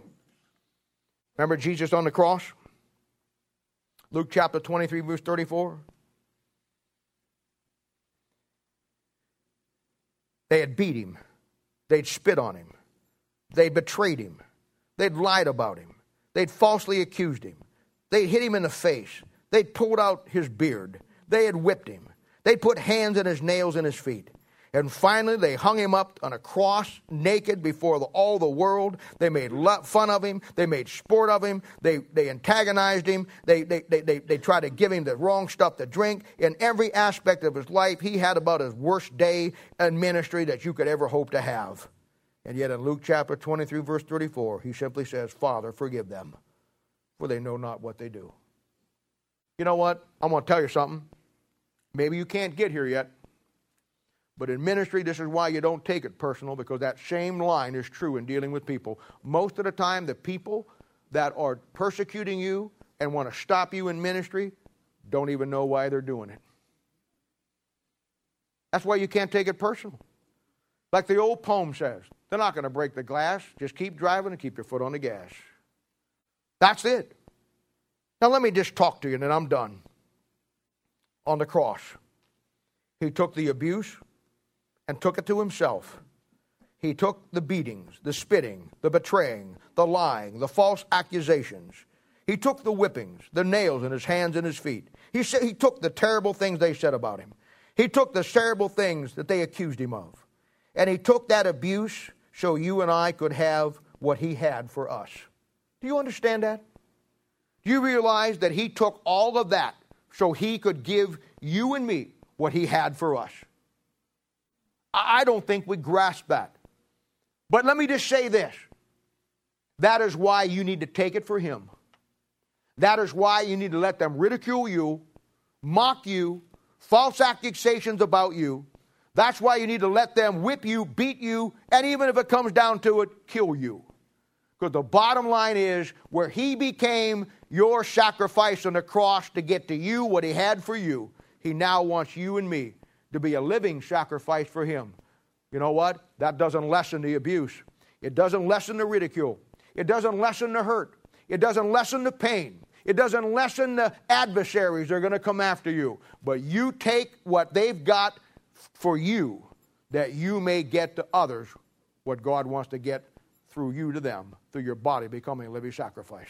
Speaker 1: Remember Jesus on the cross? Luke chapter 23, verse 34. They had beat him, they'd spit on him, they betrayed him. They'd lied about him. They'd falsely accused him. They'd hit him in the face. They'd pulled out his beard. They had whipped him. They'd put hands in his nails in his feet. And finally, they hung him up on a cross naked before the, all the world. They made fun of him. They made sport of him. They, they antagonized him. They, they, they, they, they tried to give him the wrong stuff to drink. In every aspect of his life, he had about his worst day in ministry that you could ever hope to have. And yet in Luke chapter 23, verse 34, he simply says, Father, forgive them, for they know not what they do. You know what? I'm going to tell you something. Maybe you can't get here yet. But in ministry, this is why you don't take it personal, because that same line is true in dealing with people. Most of the time, the people that are persecuting you and want to stop you in ministry don't even know why they're doing it. That's why you can't take it personal. Like the old poem says, they're not going to break the glass. Just keep driving and keep your foot on the gas. That's it. Now, let me just talk to you, and then I'm done. On the cross, he took the abuse and took it to himself. He took the beatings, the spitting, the betraying, the lying, the false accusations. He took the whippings, the nails in his hands and his feet. He, said, he took the terrible things they said about him. He took the terrible things that they accused him of. And he took that abuse so you and I could have what he had for us. Do you understand that? Do you realize that he took all of that so he could give you and me what he had for us? I don't think we grasp that. But let me just say this that is why you need to take it for him. That is why you need to let them ridicule you, mock you, false accusations about you. That's why you need to let them whip you, beat you, and even if it comes down to it, kill you. Because the bottom line is where he became your sacrifice on the cross to get to you what he had for you, he now wants you and me to be a living sacrifice for him. You know what? That doesn't lessen the abuse. It doesn't lessen the ridicule. It doesn't lessen the hurt. It doesn't lessen the pain. It doesn't lessen the adversaries that are going to come after you. But you take what they've got for you that you may get to others what God wants to get through you to them, through your body becoming a living sacrifice.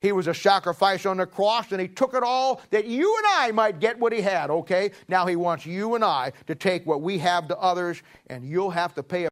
Speaker 1: He was a sacrifice on the cross and he took it all that you and I might get what he had, okay? Now he wants you and I to take what we have to others and you'll have to pay a